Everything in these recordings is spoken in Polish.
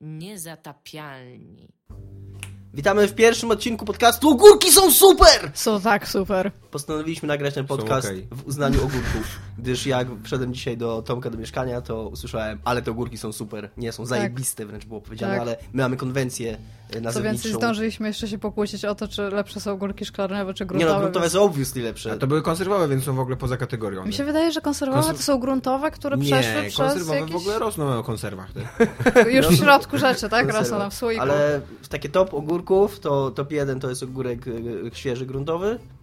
Niezatapialni. Witamy w pierwszym odcinku podcastu Ogórki są super! Są tak super. Postanowiliśmy nagrać ten podcast okej. w uznaniu ogórków, gdyż jak wszedłem dzisiaj do Tomka do mieszkania, to usłyszałem, ale te ogórki są super, nie, są zajebiste wręcz było powiedziane, Tak. ale my mamy konwencję e, Co nazewniczą. więcej, zdążyliśmy jeszcze się pokłócić o to, czy lepsze są górki szklarniowe, czy Nie gruntowe. no, gruntowe więc- są obviously lepsze. A to były konserwowe, więc są w ogóle poza kategorią. Mi się wydaje, że konserwowe Konser- to są gruntowe, które przeszły nie, przez konserwowe jakieś... w ogóle rosną o konserwach. Te. Już w środku rzeczy, tak? Konserwa. Rosną nam w słoiku. Ale w takie top ogórków, to top jeden to jest ogórek e, świeży, gruntowy, e,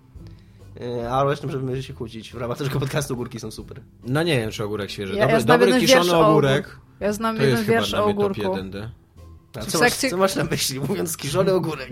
a resztą, żeby się kłócić. W ramach tego podcastu ogórki są super. No nie wiem, czy ogórek świeży. Ja- Dobry, ja dobry jeden kiszony ogórek. Ja znam To jeden wiersz o ogórku. 1. De. A W co, masz, co masz na myśli, mówiąc kiszony ogórek?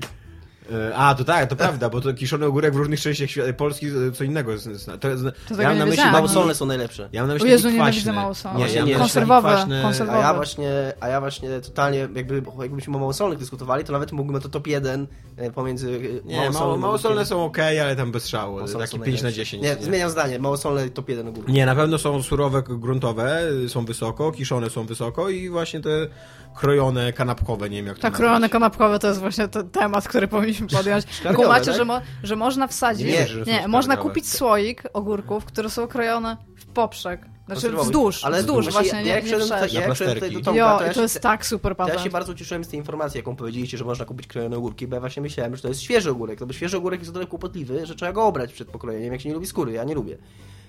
E, A, to tak, to prawda, bo to kiszony ogórek w różnych częściach świata, Polski e, co innego jest. To jest tego ja mam nie na myśli wiedziałam. Małosolne są najlepsze. Ja mam na O myśli Jezu, taki nienawidzę kwaśny. małosolne. Nie, ja myśli Konserwowe, konserwowe. A ja właśnie, a ja właśnie totalnie, jakby, jakbyśmy o małosolnych dyskutowali, to nawet mógłbym to top 1 e, pomiędzy Nie, mało, małosolne są ok, ale tam bez szału. Małosolne Takie są 5 na najlepsze. 10. Nie, zmieniam zdanie, małosolne top 1 ogórki. Nie, na pewno są surowe, gruntowe, są wysoko, kiszone są wysoko i właśnie te krojone, kanapkowe, nie wiem jak to Tak, nazwać. krojone kanapkowe to jest właśnie ten temat, który powinniśmy podjąć. Kumacie, tak? że, mo że można wsadzić... Nie Nie, są można kupić słoik ogórków, które są krojone w poprzek. Znaczy wzdłuż, Ale wzdłuż właśnie, ja, nie, jak nie szedłem ja jak szedłem tutaj do. Tomka, Jo, to ja, i to się, jest tak super to ja patent. się bardzo ucieszyłem z tej informacji, jaką powiedzieliście, że można kupić krojone ogórki, bo ja właśnie myślałem, że to jest świeży ogórek, no bo świeży ogórek jest o tyle kłopotliwy, że trzeba go obrać przed pokrojeniem, jak się nie lubi skóry, ja nie lubię.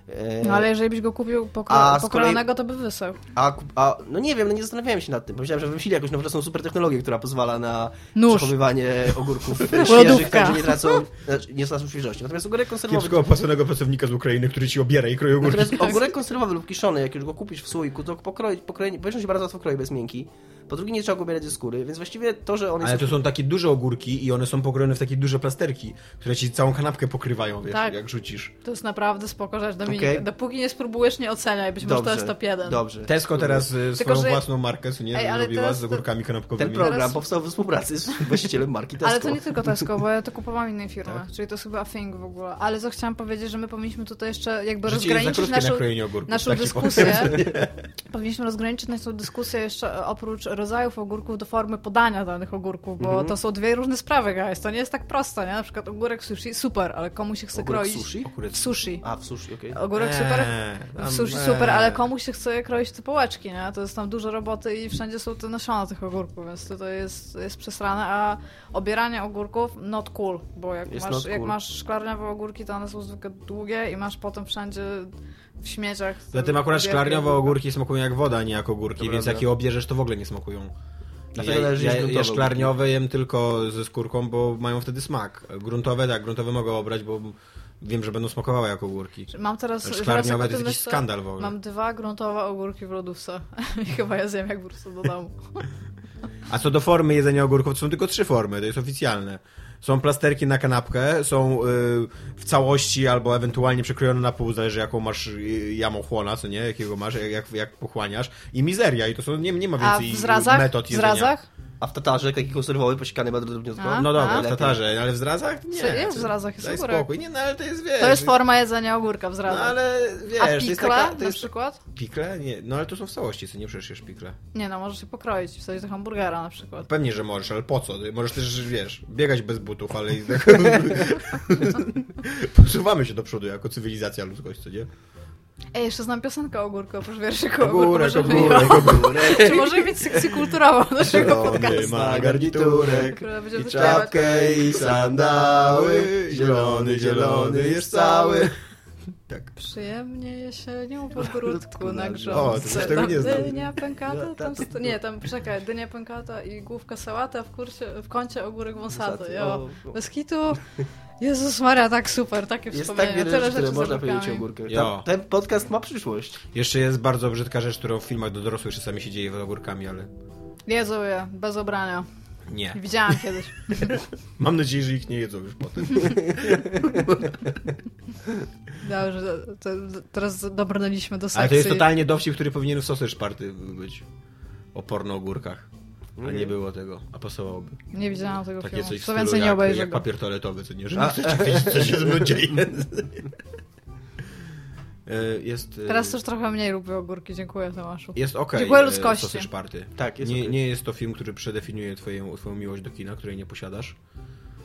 E, No ale jeżeli byś go kupił pokro pokrojonego, to by wysał. A, a, no nie wiem, no nie zastanawiałem się nad tym. Pomyślałem, że wymyślili jakąś nowoczesną super technologię, która pozwala na Nóż. przechowywanie ogórków Lodówka. świeżych, tak, że nie tracą, znaczy, nie tracą świeżości. Natomiast ogórek konserwowy... Kiepskiego opłaconego pracownika z Ukrainy, który ci obiera i kroi ogórki. Natomiast ogórek konserwowy lub kiszony, jak już go kupisz w słoiku, to pokroić, pokrojenie, po pierwsze się bardzo łatwo kroi, jest miękki. Po drugie nie trzeba go ubierać ze skóry, więc właściwie to, że on jest... Ale to są takie duże ogórki i one są pokrojone w takie duże plasterki, które ci całą kanapkę pokrywają, wiesz, Tak. jak rzucisz. To jest naprawdę spoko rzecz, Dominik. Okej. Dopóki nie spróbujesz, nie oceniaj. Być może to jest top 1. Dobrze. Tesco teraz y, swoją że- własną markę, co nie, Ej, zrobiła teraz z to- ogórkami Ten kanapkowymi. program Teraz- powstał we współpracy z właścicielem marki Tesco. Ale to nie tylko Tesco, bo ja to kupowałam innej firmy, Tak? czyli to jest chyba Thing w ogóle. Ale co chciałam powiedzieć, że my powinniśmy tutaj jeszcze jakby Życie rozgraniczyć krótkie na naszą, naszą tak dyskusję. Powinniśmy rozgraniczyć naszą dyskusję jeszcze e, oprócz rodzajów ogórków do formy podania danych ogórków, bo Mhm. to są dwie różne sprawy, guys. To nie jest tak proste, nie? Na przykład ogórek sushi, super, ale komu się chce Ogórek kroić sushi? w sushi. A, w sushi, okej. Ogórek super, Eee, tam, w sushi eee. super, ale komuś się chce kroić te połeczki, nie? To jest tam dużo roboty i wszędzie są te nasiona tych ogórków, więc to jest, jest przesrane, a obieranie ogórków not cool, bo jak, Jest masz, not jak cool. masz szklarniowe ogórki, to one są zwykle długie i masz potem wszędzie w śmieciach. Zatem akurat szklarniowe ogórki smakują jak woda, nie jak ogórki, To więc jak je obierzesz, to w ogóle nie smakują. Dlatego Ja, ja, ja szklarniowe jem tylko ze skórką, bo mają wtedy smak. Gruntowe, tak, gruntowe mogę obrać, bo wiem, że będą smakowały jak ogórki. Mam teraz... Szklarniowe to jest jakiś skandal w ogóle. Mam dwa gruntowe ogórki w lodówce i chyba je zjem jak wrócę do domu. A co do formy jedzenia ogórków, to są tylko trzy formy, to jest oficjalne. Są plasterki na kanapkę, są y, w całości albo ewentualnie przekrojone na pół, zależy jaką masz y, jamochłona, co nie, jakiego masz, jak, jak, pochłaniasz. I mizeria, i to są, nie, nie ma A więcej w zrazach? metod W jedzenia. zrazach? A w tatarze taki konserwowy, posiekany bardzo drobniutko. A? No dobra, w lepiej. tatarze, ale w zrazach? Nie. Co jest w zrazach? Jest Daj ogórek. spokój. Nie, no ale to jest, wiesz... To jest forma jedzenia ogórka w No zrazach. ale, wiesz, A to jest pikle taka... To na jest... przykład? Pikle? Nie, no ale to są w całości, co nie przecież jesz pikle. Nie no, możesz się pokroić, wsadzić do hamburgera na przykład. Pewnie, że możesz, ale po co? Możesz też, wiesz, biegać bez butów, ale i tak... Posuwamy się do przodu jako cywilizacja ludzkość, co nie? Ej, jeszcze znam piosenkę o ogórku, oprócz wierszyku o Ogórek, ogórek, ogórek. Czy może mieć sekcję kulturową naszego Zielony podcastu? ma garniturek i śpiewać. czapkę i sandały. Zielony, zielony jest cały. Tak. Przyjemnie jesienią w ogródku na O, to grządce. już tego Tam nie znam. dynia pękata, tam... St- nie, tam, czekaj, dynia pękata i główka sałata, w, kurcie, w kącie ogórek wąsaty. Jo. Bez kitu... Jezus Maria, tak super, takie Jest wspomnienia. tak wiele rzeczy, które można powiedzieć o ogórkach. Ta- Ten podcast ma przyszłość. Jeszcze jest bardzo brzydka rzecz, którą w filmach do dorosłych czasami się dzieje z ogórkami, ale Jedzą je, bez obrania. nie. Widziałam kiedyś. Mam nadzieję, że ich nie jedzą już potem. Dobrze, to, to teraz dobrnęliśmy do sekcji. Ale to jest totalnie dowcip, który powinien w sosy szparty być. O porno ogórkach. A nie było tego, a pasowałoby. Nie widziałam tego Takie filmu. coś Co więcej, nie jak, obejrzę jak go. papier toaletowy, co nie? Że nie chcecie wiedzieć, co się ze mną dzieje. E, Jest, e, Teraz też trochę mniej lubię ogórki, dziękuję Tomaszu. jest okej. Dziękuję e, ludzkości. Party. Tak, jest Nie, okej. nie jest to film, który przedefiniuje twoją, twoją miłość do kina, której nie posiadasz,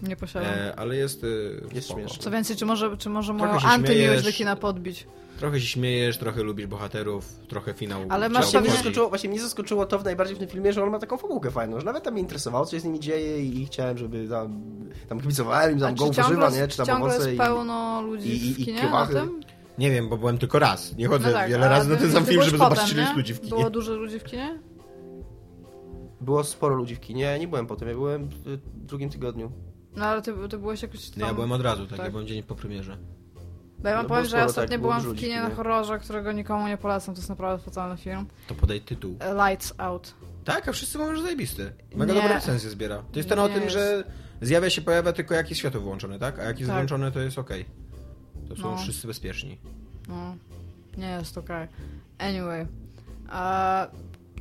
Nie posiadam. e, ale jest, e, Jest spoko. śmieszny. Co więcej, czy może, czy może moją antymiłość do kina podbić? Trochę się śmiejesz, trochę lubisz bohaterów, trochę finał Ale masz Właśnie mnie, zaskoczyło, właśnie mnie zaskoczyło to w najbardziej w tym filmie, że on ma taką fabułkę fajną, że nawet tam mnie interesowało, co się z nimi dzieje i chciałem, żeby tam, tam kibicowałem tam go warzywa, nie? Czy tam ciągle jest i... pełno ludzi i- i- w kinie na tym? Nie wiem, bo byłem tylko raz. Nie chodzę No tak, wiele razy na ten sam film, żeby potem, zobaczyć, ile jest ludzi w kinie. Było dużo ludzi w kinie? Było sporo ludzi w kinie, nie byłem potem, ja byłem w drugim tygodniu. No ale ty, ty byłeś jakoś tam... Nie, ja byłem od razu, tak, tak. ja byłem dzień po premierze. Bo ja wam No, powiem, że ja ostatnio tak, byłam w kinie na kinie. horrorze, którego nikomu nie polecam, to jest naprawdę fatalny film. To podaj tytuł. E, Lights Out. Tak, a wszyscy mówią, że zajebisty. Mega Nie. dobre recenzje zbiera. To jest ten Nie o tym, jest. że zjawia się, pojawia tylko jak jest światło wyłączone, tak? A jak jest Tak. włączone, to jest okej. To są No. wszyscy bezpieczni. No, nie jest okej. Anyway. E,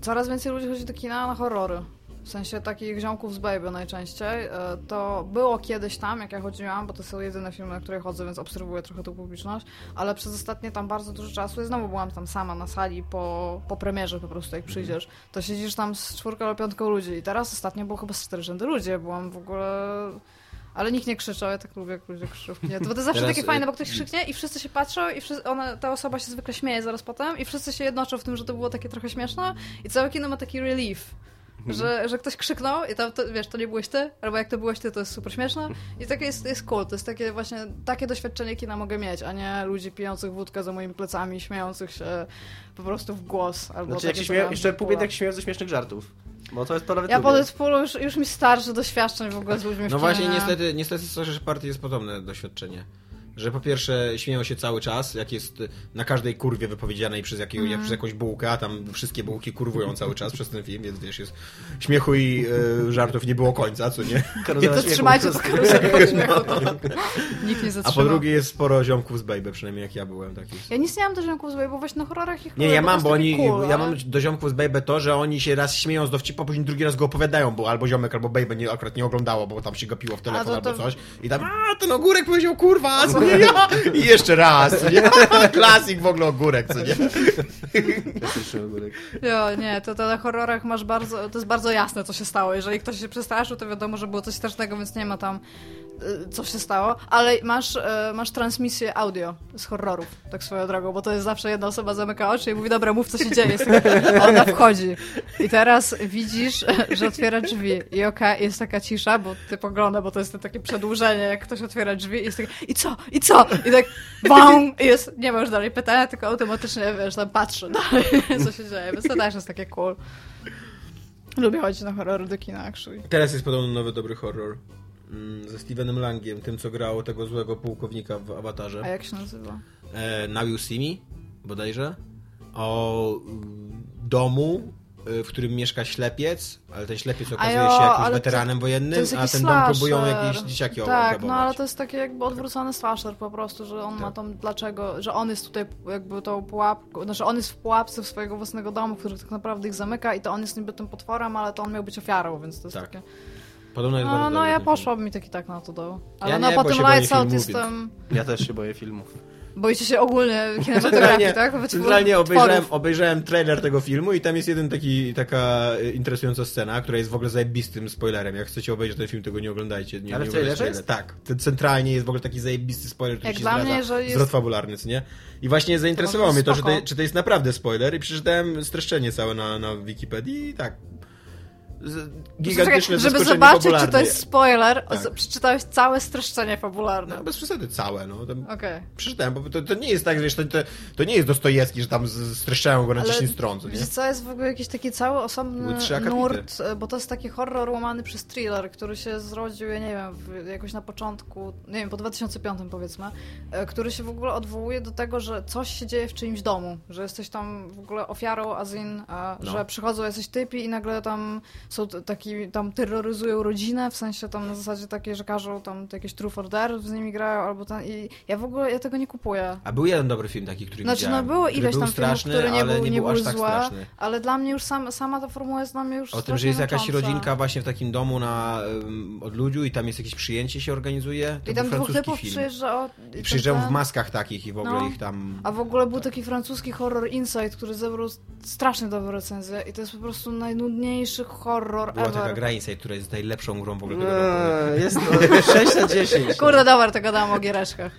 coraz więcej ludzi chodzi do kina na horrory. W sensie takich ziomków z Baby najczęściej. E, to było kiedyś tam, jak ja chodziłam, bo to są jedyne filmy, na które chodzę, więc obserwuję trochę tą publiczność, ale przez ostatnie tam bardzo dużo czasu i znowu byłam tam sama na sali po, po premierze po prostu, jak przyjdziesz, to siedzisz tam z czwórką albo piątką ludzi i teraz ostatnio było chyba z cztery rzędy ludzi, byłam w ogóle... Ale nikt nie krzyczał, ja tak lubię, jak ludzie krzyczą w kinie. To, bo to zawsze Teraz, takie fajne, y, bo ktoś krzyknie i wszyscy się patrzą i wszyscy, ona, ta osoba się zwykle śmieje zaraz potem i wszyscy się jednoczą w tym, że to było takie trochę śmieszne i całe kino ma taki relief. Że, że ktoś krzyknął i tam, to, wiesz, to nie byłeś ty, albo jak to byłeś ty, to jest super śmieszne. I takie jest, jest cool, to jest takie właśnie, takie doświadczenie kina mogę mieć, a nie ludzi pijących wódkę za moimi plecami, śmiejących się po prostu w głos. Albo Znaczy, jak się śmieją, jeszcze pół pula. jak się śmieją ze śmiesznych żartów. Bo to jest to nawet Ja po Deadpoolu już, już mi starczy doświadczeń w ogóle z ludźmi w No właśnie, niestety, niestety Social Party jest podobne doświadczenie. Że po pierwsze śmieją się cały czas, jak jest na każdej kurwie wypowiedzianej przez, jakiego, Mhm. przez jakąś bułkę, a tam wszystkie bułki kurwują cały czas przez ten film, więc wiesz, jest śmiechu i e, żartów nie było końca, co nie? Karuzela To śmiechu. trzymajcie to karuzelę śmiechu, to nikt nie A zatrzyma. po drugie jest sporo ziomków z Baby, przynajmniej jak ja byłem taki. Ja nic nie mam do ziomków złej, bo właśnie na horrorach ich Nie, ja mam, bo oni, cool, ja ale- mam do ziomków z Baby to, że oni się raz śmieją z dowcipu, a później drugi raz go opowiadają, bo albo ziomek, albo Baby nie, akurat nie oglądało, bo tam się gapiło w telefon A to- albo to- coś i tam, a ten ogórek powiedział kurwa, co ja? I jeszcze raz, nie? Klasik w ogóle ogórek, co nie? Jo, nie, to, to na horrorach masz bardzo, to jest bardzo jasne, co się stało. Jeżeli ktoś się przestraszył, to wiadomo, że było coś strasznego, więc nie ma tam co się stało. Ale masz, y, masz transmisję audio z horrorów, tak swoją drogą, bo to jest zawsze jedna osoba zamyka oczy i mówi, dobra, mów, co się dzieje. Ona wchodzi. I teraz widzisz, że otwiera drzwi i okej, jest taka cisza, bo ty pogląda, bo to jest takie przedłużenie, jak ktoś otwiera drzwi i jest takie, i co, i co? I tak, bam! I jest, nie ma już dalej pytania, tylko automatycznie, wiesz, tam patrzy dalej, co się dzieje, więc to też jest takie cool. Lubię chodzić na horrory do kina, actually. Teraz jest podobno nowy dobry horror ze Stevenem Langiem, tym co grał tego złego pułkownika w A Awatarze. jak się nazywa? E, Now You See Me, bodajże. O mm, domu, y, w którym mieszka ślepiec, ale ten ślepiec okazuje jo, się jakimś to- weteranem To wojennym, jest a ten dom próbują jakieś dzieciaki Tak, no ale to jest taki jakby odwrócony slasher po prostu, że on ma Tak. tam, dlaczego, że on jest tutaj jakby tą pułapką, znaczy on jest w pułapce swojego własnego domu, który tak naprawdę ich zamyka i to on jest niby tym potworem, ale to on miał być ofiarą, więc to jest Tak. takie... Podobno jest bardzo No, no ja poszłabym mi taki tak na to do. Ale Ja no nie, po tym Lights Out jestem... Ja też się boję filmów. Boicie się ogólnie kinematografii, tak? Centralnie obejrzałem, obejrzałem trailer tego filmu i tam jest jeden taki, taka y, interesująca scena, która jest w ogóle zajebistym spoilerem. Jak chcecie obejrzeć ten film, tego nie oglądajcie. Nie, Ale nie w trailerze trailer. Tak. Ten centralnie jest w ogóle taki zajebisty spoiler, który Jak się dla mnie, że jest- Zwrot fabularny, co nie? I właśnie zainteresowało To mnie to, że to, czy to jest naprawdę spoiler i przeczytałem streszczenie całe na, na Wikipedii i tak. Z, gigantyczne Czekaj, Żeby zobaczyć, czy fabularne. to jest spoiler, Tak. przeczytałeś całe streszczenie fabularne. No, bez przesady całe, no. Tam Okej. Przeczytałem, bo to, to nie jest tak, wiesz, to, to, nie jest Dostojewski, że tam streszczają go na Ale 10 stron? Wiesz co, jest w ogóle jakiś taki cały osobny nurt, e, bo to jest taki horror łamany przez thriller, który się zrodził, ja nie wiem, w, jakoś na początku, nie wiem, po 2005 powiedzmy, e, który się w ogóle odwołuje do tego, że coś się dzieje w czyimś domu, że jesteś tam w ogóle ofiarą, as in, e, No. że przychodzą jacyś typi i nagle tam są taki, tam terroryzują rodzinę, w sensie tam na zasadzie takiej, że każą tam jakieś True for Dare z nimi grają, albo tam i ja w ogóle, ja tego nie kupuję. A był jeden dobry film taki, który Znaczy, no było który ileś był tam filmów, straszny, które nie, ale był, nie nie był aż były tak straszny. ale dla mnie już sam, sama ta formuła jest dla mnie już O tym, że jest jakaś męcząca. rodzinka właśnie w takim domu na um, odludziu i tam jest jakieś przyjęcie się organizuje. To I tam był dwóch typów film. przyjeżdża o... i I ten- przyjeżdżają w maskach takich i w ogóle No. ich tam... A w ogóle był taki francuski horror Inside, który zebrał strasznie dobre recenzje i to jest po prostu najnudniejszy horror Była ever. taka gra Inside, która jest najlepszą grą w ogóle tego. Eee, Jest to 6 na 10. Kurde, dobra, to gadałam o giereczkach.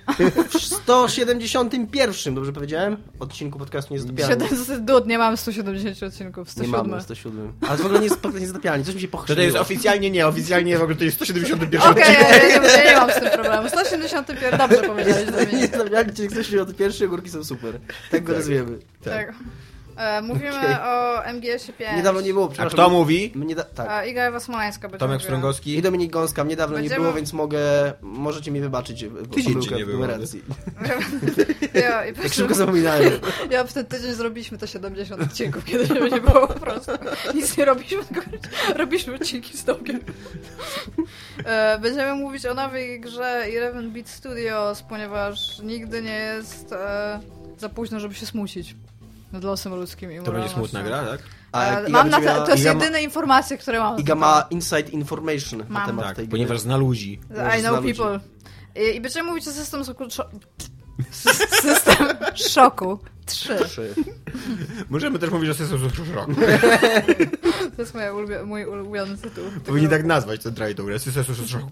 W 171, dobrze powiedziałem? Odcinku podcastu Niezdopialni. 700 dud, nie mamy 170 odcinków, Nie 107. mamy 107. Ale w ogóle nie jest Niezdopialni, coś mi się To, pochrzciło. to jest oficjalnie nie, oficjalnie w ogóle to jest 171 Okej, ja, ja, ja, ja nie mam z tym problemu. 171, dobrze powiedziałeś. Niezdopialni, czyli ktoś od pierwszej górki są super. Tak go nazwiemy. Tak. E, mówimy Okej. o MGS-ie 5. Niedawno nie było, A przepraszam. kto mówi? Mnie da... Tak. A Iga Ewa Smoleńska będzie Tomek mówiła. Strągowski? I Dominik Gąska, mnie dawno nie Będziemy- było, więc mogę, możecie mi wybaczyć e, Tydzień pomyłkę nie w było. numeracji. Ja, i Jak szybko zapominałem. ja w ten tydzień zrobiliśmy te 70 odcinków, kiedy nie było po prostu. Nic nie robiliśmy, tylko robiliśmy odcinki z Tomkiem. E, Będziemy mówić o nowej grze Eleven Beat Studios, ponieważ nigdy nie jest e, za późno, żeby się smucić nad losem ludzkim i To będzie smutna gra, tak? A E, Iga mam na miała- to jest Iga ma- jedyne informacje, które mam. Iga ma inside information na Mam. temat Tak, tej gry. ponieważ zna ludzi. I know ludzi. people. I, I będziemy mówić o System Szoku... System Szoku 3. Trzy. Możemy też mówić o System Shock. To jest moje ulubio- mój ulubiony tytuł. Powinni tak nazwać tą grę. System Shock.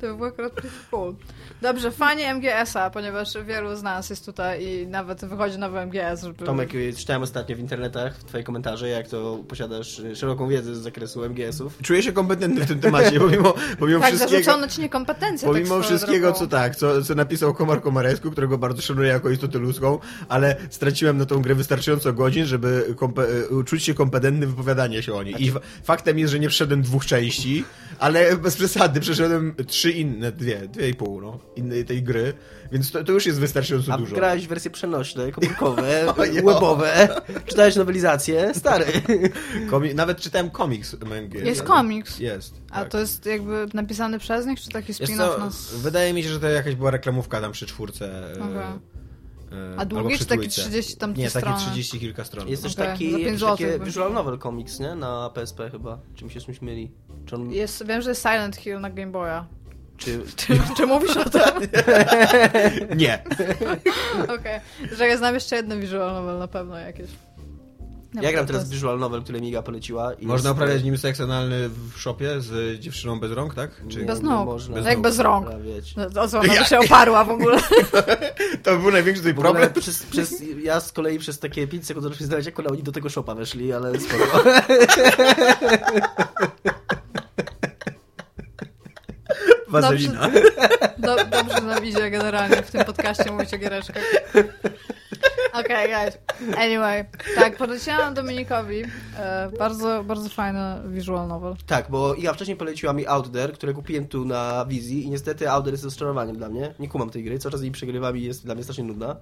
To by było akurat pretty cool. Dobrze, fani MGS-a, ponieważ wielu z nas jest tutaj i nawet wychodzi nowy MGS, żeby... Tomek, czytałem ostatnio w internetach twoje komentarze, jak to posiadasz szeroką wiedzę z zakresu MGS-ów. Czuję się kompetentny w tym temacie, pomimo, pomimo tak, wszystkiego... zarzucono ci niekompetencję. Pomimo tak wszystkiego, drogą. co tak, co, co napisał Komar Komaresku, którego bardzo szanuję jako istotę ludzką, ale straciłem na tą grę wystarczająco godzin, żeby kompe- e, czuć się kompetentny w wypowiadaniu się o niej. I f- faktem jest, że nie przeszedłem dwóch części, ale bez przesady przeszedłem trzy inne, dwie, dwie i pół, no, innej tej gry, więc to, to już jest wystarczająco A dużo. grałeś w wersje przenośne, komórkowe, webowe, czytałeś nowelizację, stary. Komi- nawet czytałem komiks MNG. Jest komiks. Jest. A tak. to jest jakby napisany przez nich, czy taki spin-off co, na... wydaje mi się, że to jakaś była reklamówka tam przy czwórce. e, e, A albo długi, przy czy taki trójce. 30 tam Nie, takie strony? 30 kilka stron. Jest też Okej, taki, za pięć jakieś złotych takie visual novel komiks, nie? Na PSP chyba. Czy mi się czymś myli? Czy on... Jest, wiem, że jest Silent Hill na Game Boya. Czy... Czy, czy mówisz o tym? Nie. Okej. Że ja znam jeszcze jedno visual novel na pewno jakieś. Na Ja gram teraz jest- visual novel, który Miga poleciła. I Można jest- uprawiać nim seks analny w shopie z dziewczyną bez rąk, tak? Czy... Bez nóg. można. Bez Jak nóg. bez rąk. No, o co ona Ja- by się oparła w ogóle? To był największy tutaj problem. przez, przez, ja z kolei przez takie 5 sekund zacząłem się zdawać, jak oni do tego shopa weszli, ale spoko. Wazelina. Do, dobrze nam idzie generalnie w tym podcaście mówić o giereczkach. Okej, okay, guys. Anyway, tak, poleciłam Dominikowi e, bardzo, bardzo fajny visual novel. Tak, bo Iga wcześniej poleciła mi Out There, które kupiłem tu na wizji i niestety Out There jest rozczarowaniem dla mnie. Nie kumam tej gry, cały czas jej przegrywam i jest dla mnie strasznie nudna.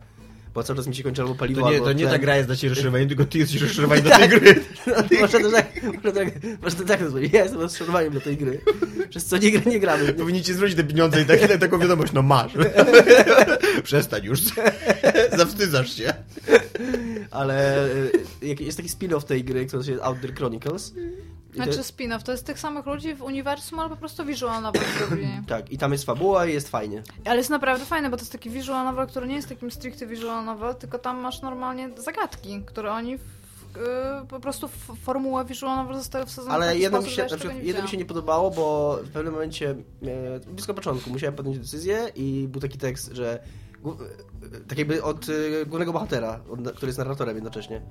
Bo cały czas mi się kończy albo paliwo, To nie, to nie tlen. ta gra jest dla ciebie rozczarowaniem, tylko ty jesteś rozczarowany do tej gry. Można to tak, można tak, można to tak nazwać. Ja jestem rozczarowaniem dla tej gry. Przez co nie, gra- nie gramy. Powinni ci zwrócić te pieniądze i tak, taką wiadomość, no masz. Przestań już. Zawstydzasz się. Ale y, jest taki spin-off tej gry, który się Out There Chronicles. Znaczy spin-off, to jest tych samych ludzi w uniwersum, ale po prostu visual novel zrobili. Tak, i tam jest fabuła i jest fajnie. Ale jest naprawdę fajne, bo to jest taki visual novel, który nie jest takim stricte visual novel, tylko tam masz normalnie zagadki, które oni w, y, po prostu w formułę visual novel zostały wsadzone w Ale jedno mi, się, na przykład, jedno mi się nie podobało, bo w pewnym momencie, e, blisko początku, musiałem podjąć decyzję i był taki tekst, że głó- e, tak jakby od e, głównego bohatera, który jest narratorem jednocześnie.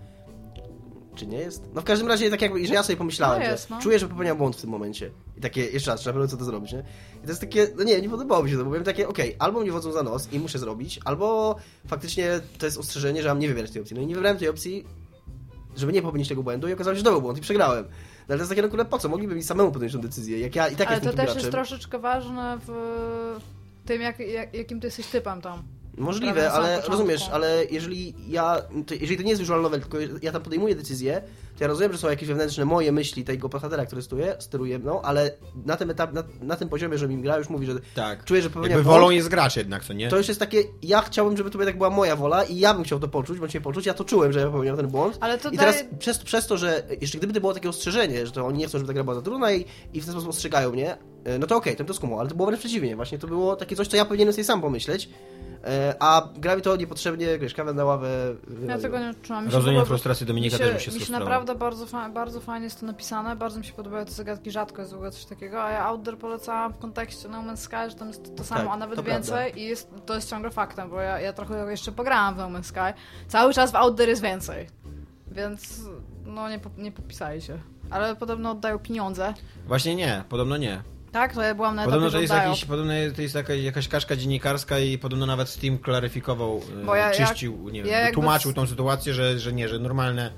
Czy nie jest? No w każdym razie tak jakby, że ja sobie pomyślałem, No jest, że no. czuję, że popełniam błąd w tym momencie. I takie, jeszcze raz, trzeba co to zrobić, nie? I to jest takie, no nie, nie podobało mi się to, bo byłem takie, okej, albo mnie wodzą za nos i muszę zrobić, albo faktycznie to jest ostrzeżenie, że mam nie wybierać tej opcji. No i nie wybrałem tej opcji, żeby nie popełnić tego błędu i okazało się, że to był błąd i przegrałem. No ale to jest takie, no kurde, po co? Mogliby mi samemu podjąć tę decyzję, jak ja i tak Ale jestem to tym też graczem. jest troszeczkę ważne w tym, jak, jak, jakim ty jesteś typem tam. Możliwe, ale rozumiesz, ale jeżeli ja, to, jeżeli to nie jest visual novel, tylko ja tam podejmuję decyzję, ja rozumiem, że są jakieś wewnętrzne moje myśli tego bohatera, który stuje, steruje mną, ale na tym etapie, na, na tym poziomie, że mi gra już mówi, że Tak. czuję, że popełnia Jakby wolą jest gracz jednak, co nie? to już jest takie, ja chciałbym, żeby to tak była moja wola i ja bym chciał to poczuć, bądź nie poczuć, ja to czułem, że ja popełniam ten błąd. Ale to I daje- teraz przez, przez to, że jeszcze gdyby to było takie ostrzeżenie, że to oni nie chcą, żeby ta gra była za trudna i, i w ten sposób ostrzegają mnie, e, no to okej, to bym to skumał, ale to było wręcz przeciwnie, właśnie to było takie coś, co ja powinienem sobie sam pomyśleć, e, a gra mi to niepotrzebnie, wiesz, kawę na ławę Ja tego nie czułam. Mi się Rozumiem frustrację Dominika, mi się, też mi się Mi się. Naprawdę bardzo, fa bardzo fajnie jest to napisane, bardzo mi się podobają te zagadki, rzadko jest w ogóle coś takiego, a ja Outdoor polecałam w kontekście No Man's Sky, że tam jest to samo, Tak, a nawet więcej prawda. i jest, to jest ciągle faktem, bo ja, ja trochę jeszcze pograłam w No Man's Sky. Cały czas w Outdoor jest więcej, więc no nie, po, nie popisali się. Ale podobno oddają pieniądze. Właśnie nie, podobno nie. Tak? To ja byłam na etapie, Podobno że jest, jakiś, podobno to jest jakaś, jakaś kaszka dziennikarska i podobno nawet Steam klaryfikował, e, Bo ja- czyścił, nie ja wiem, tłumaczył tą sytuację, że, że nie, że normalne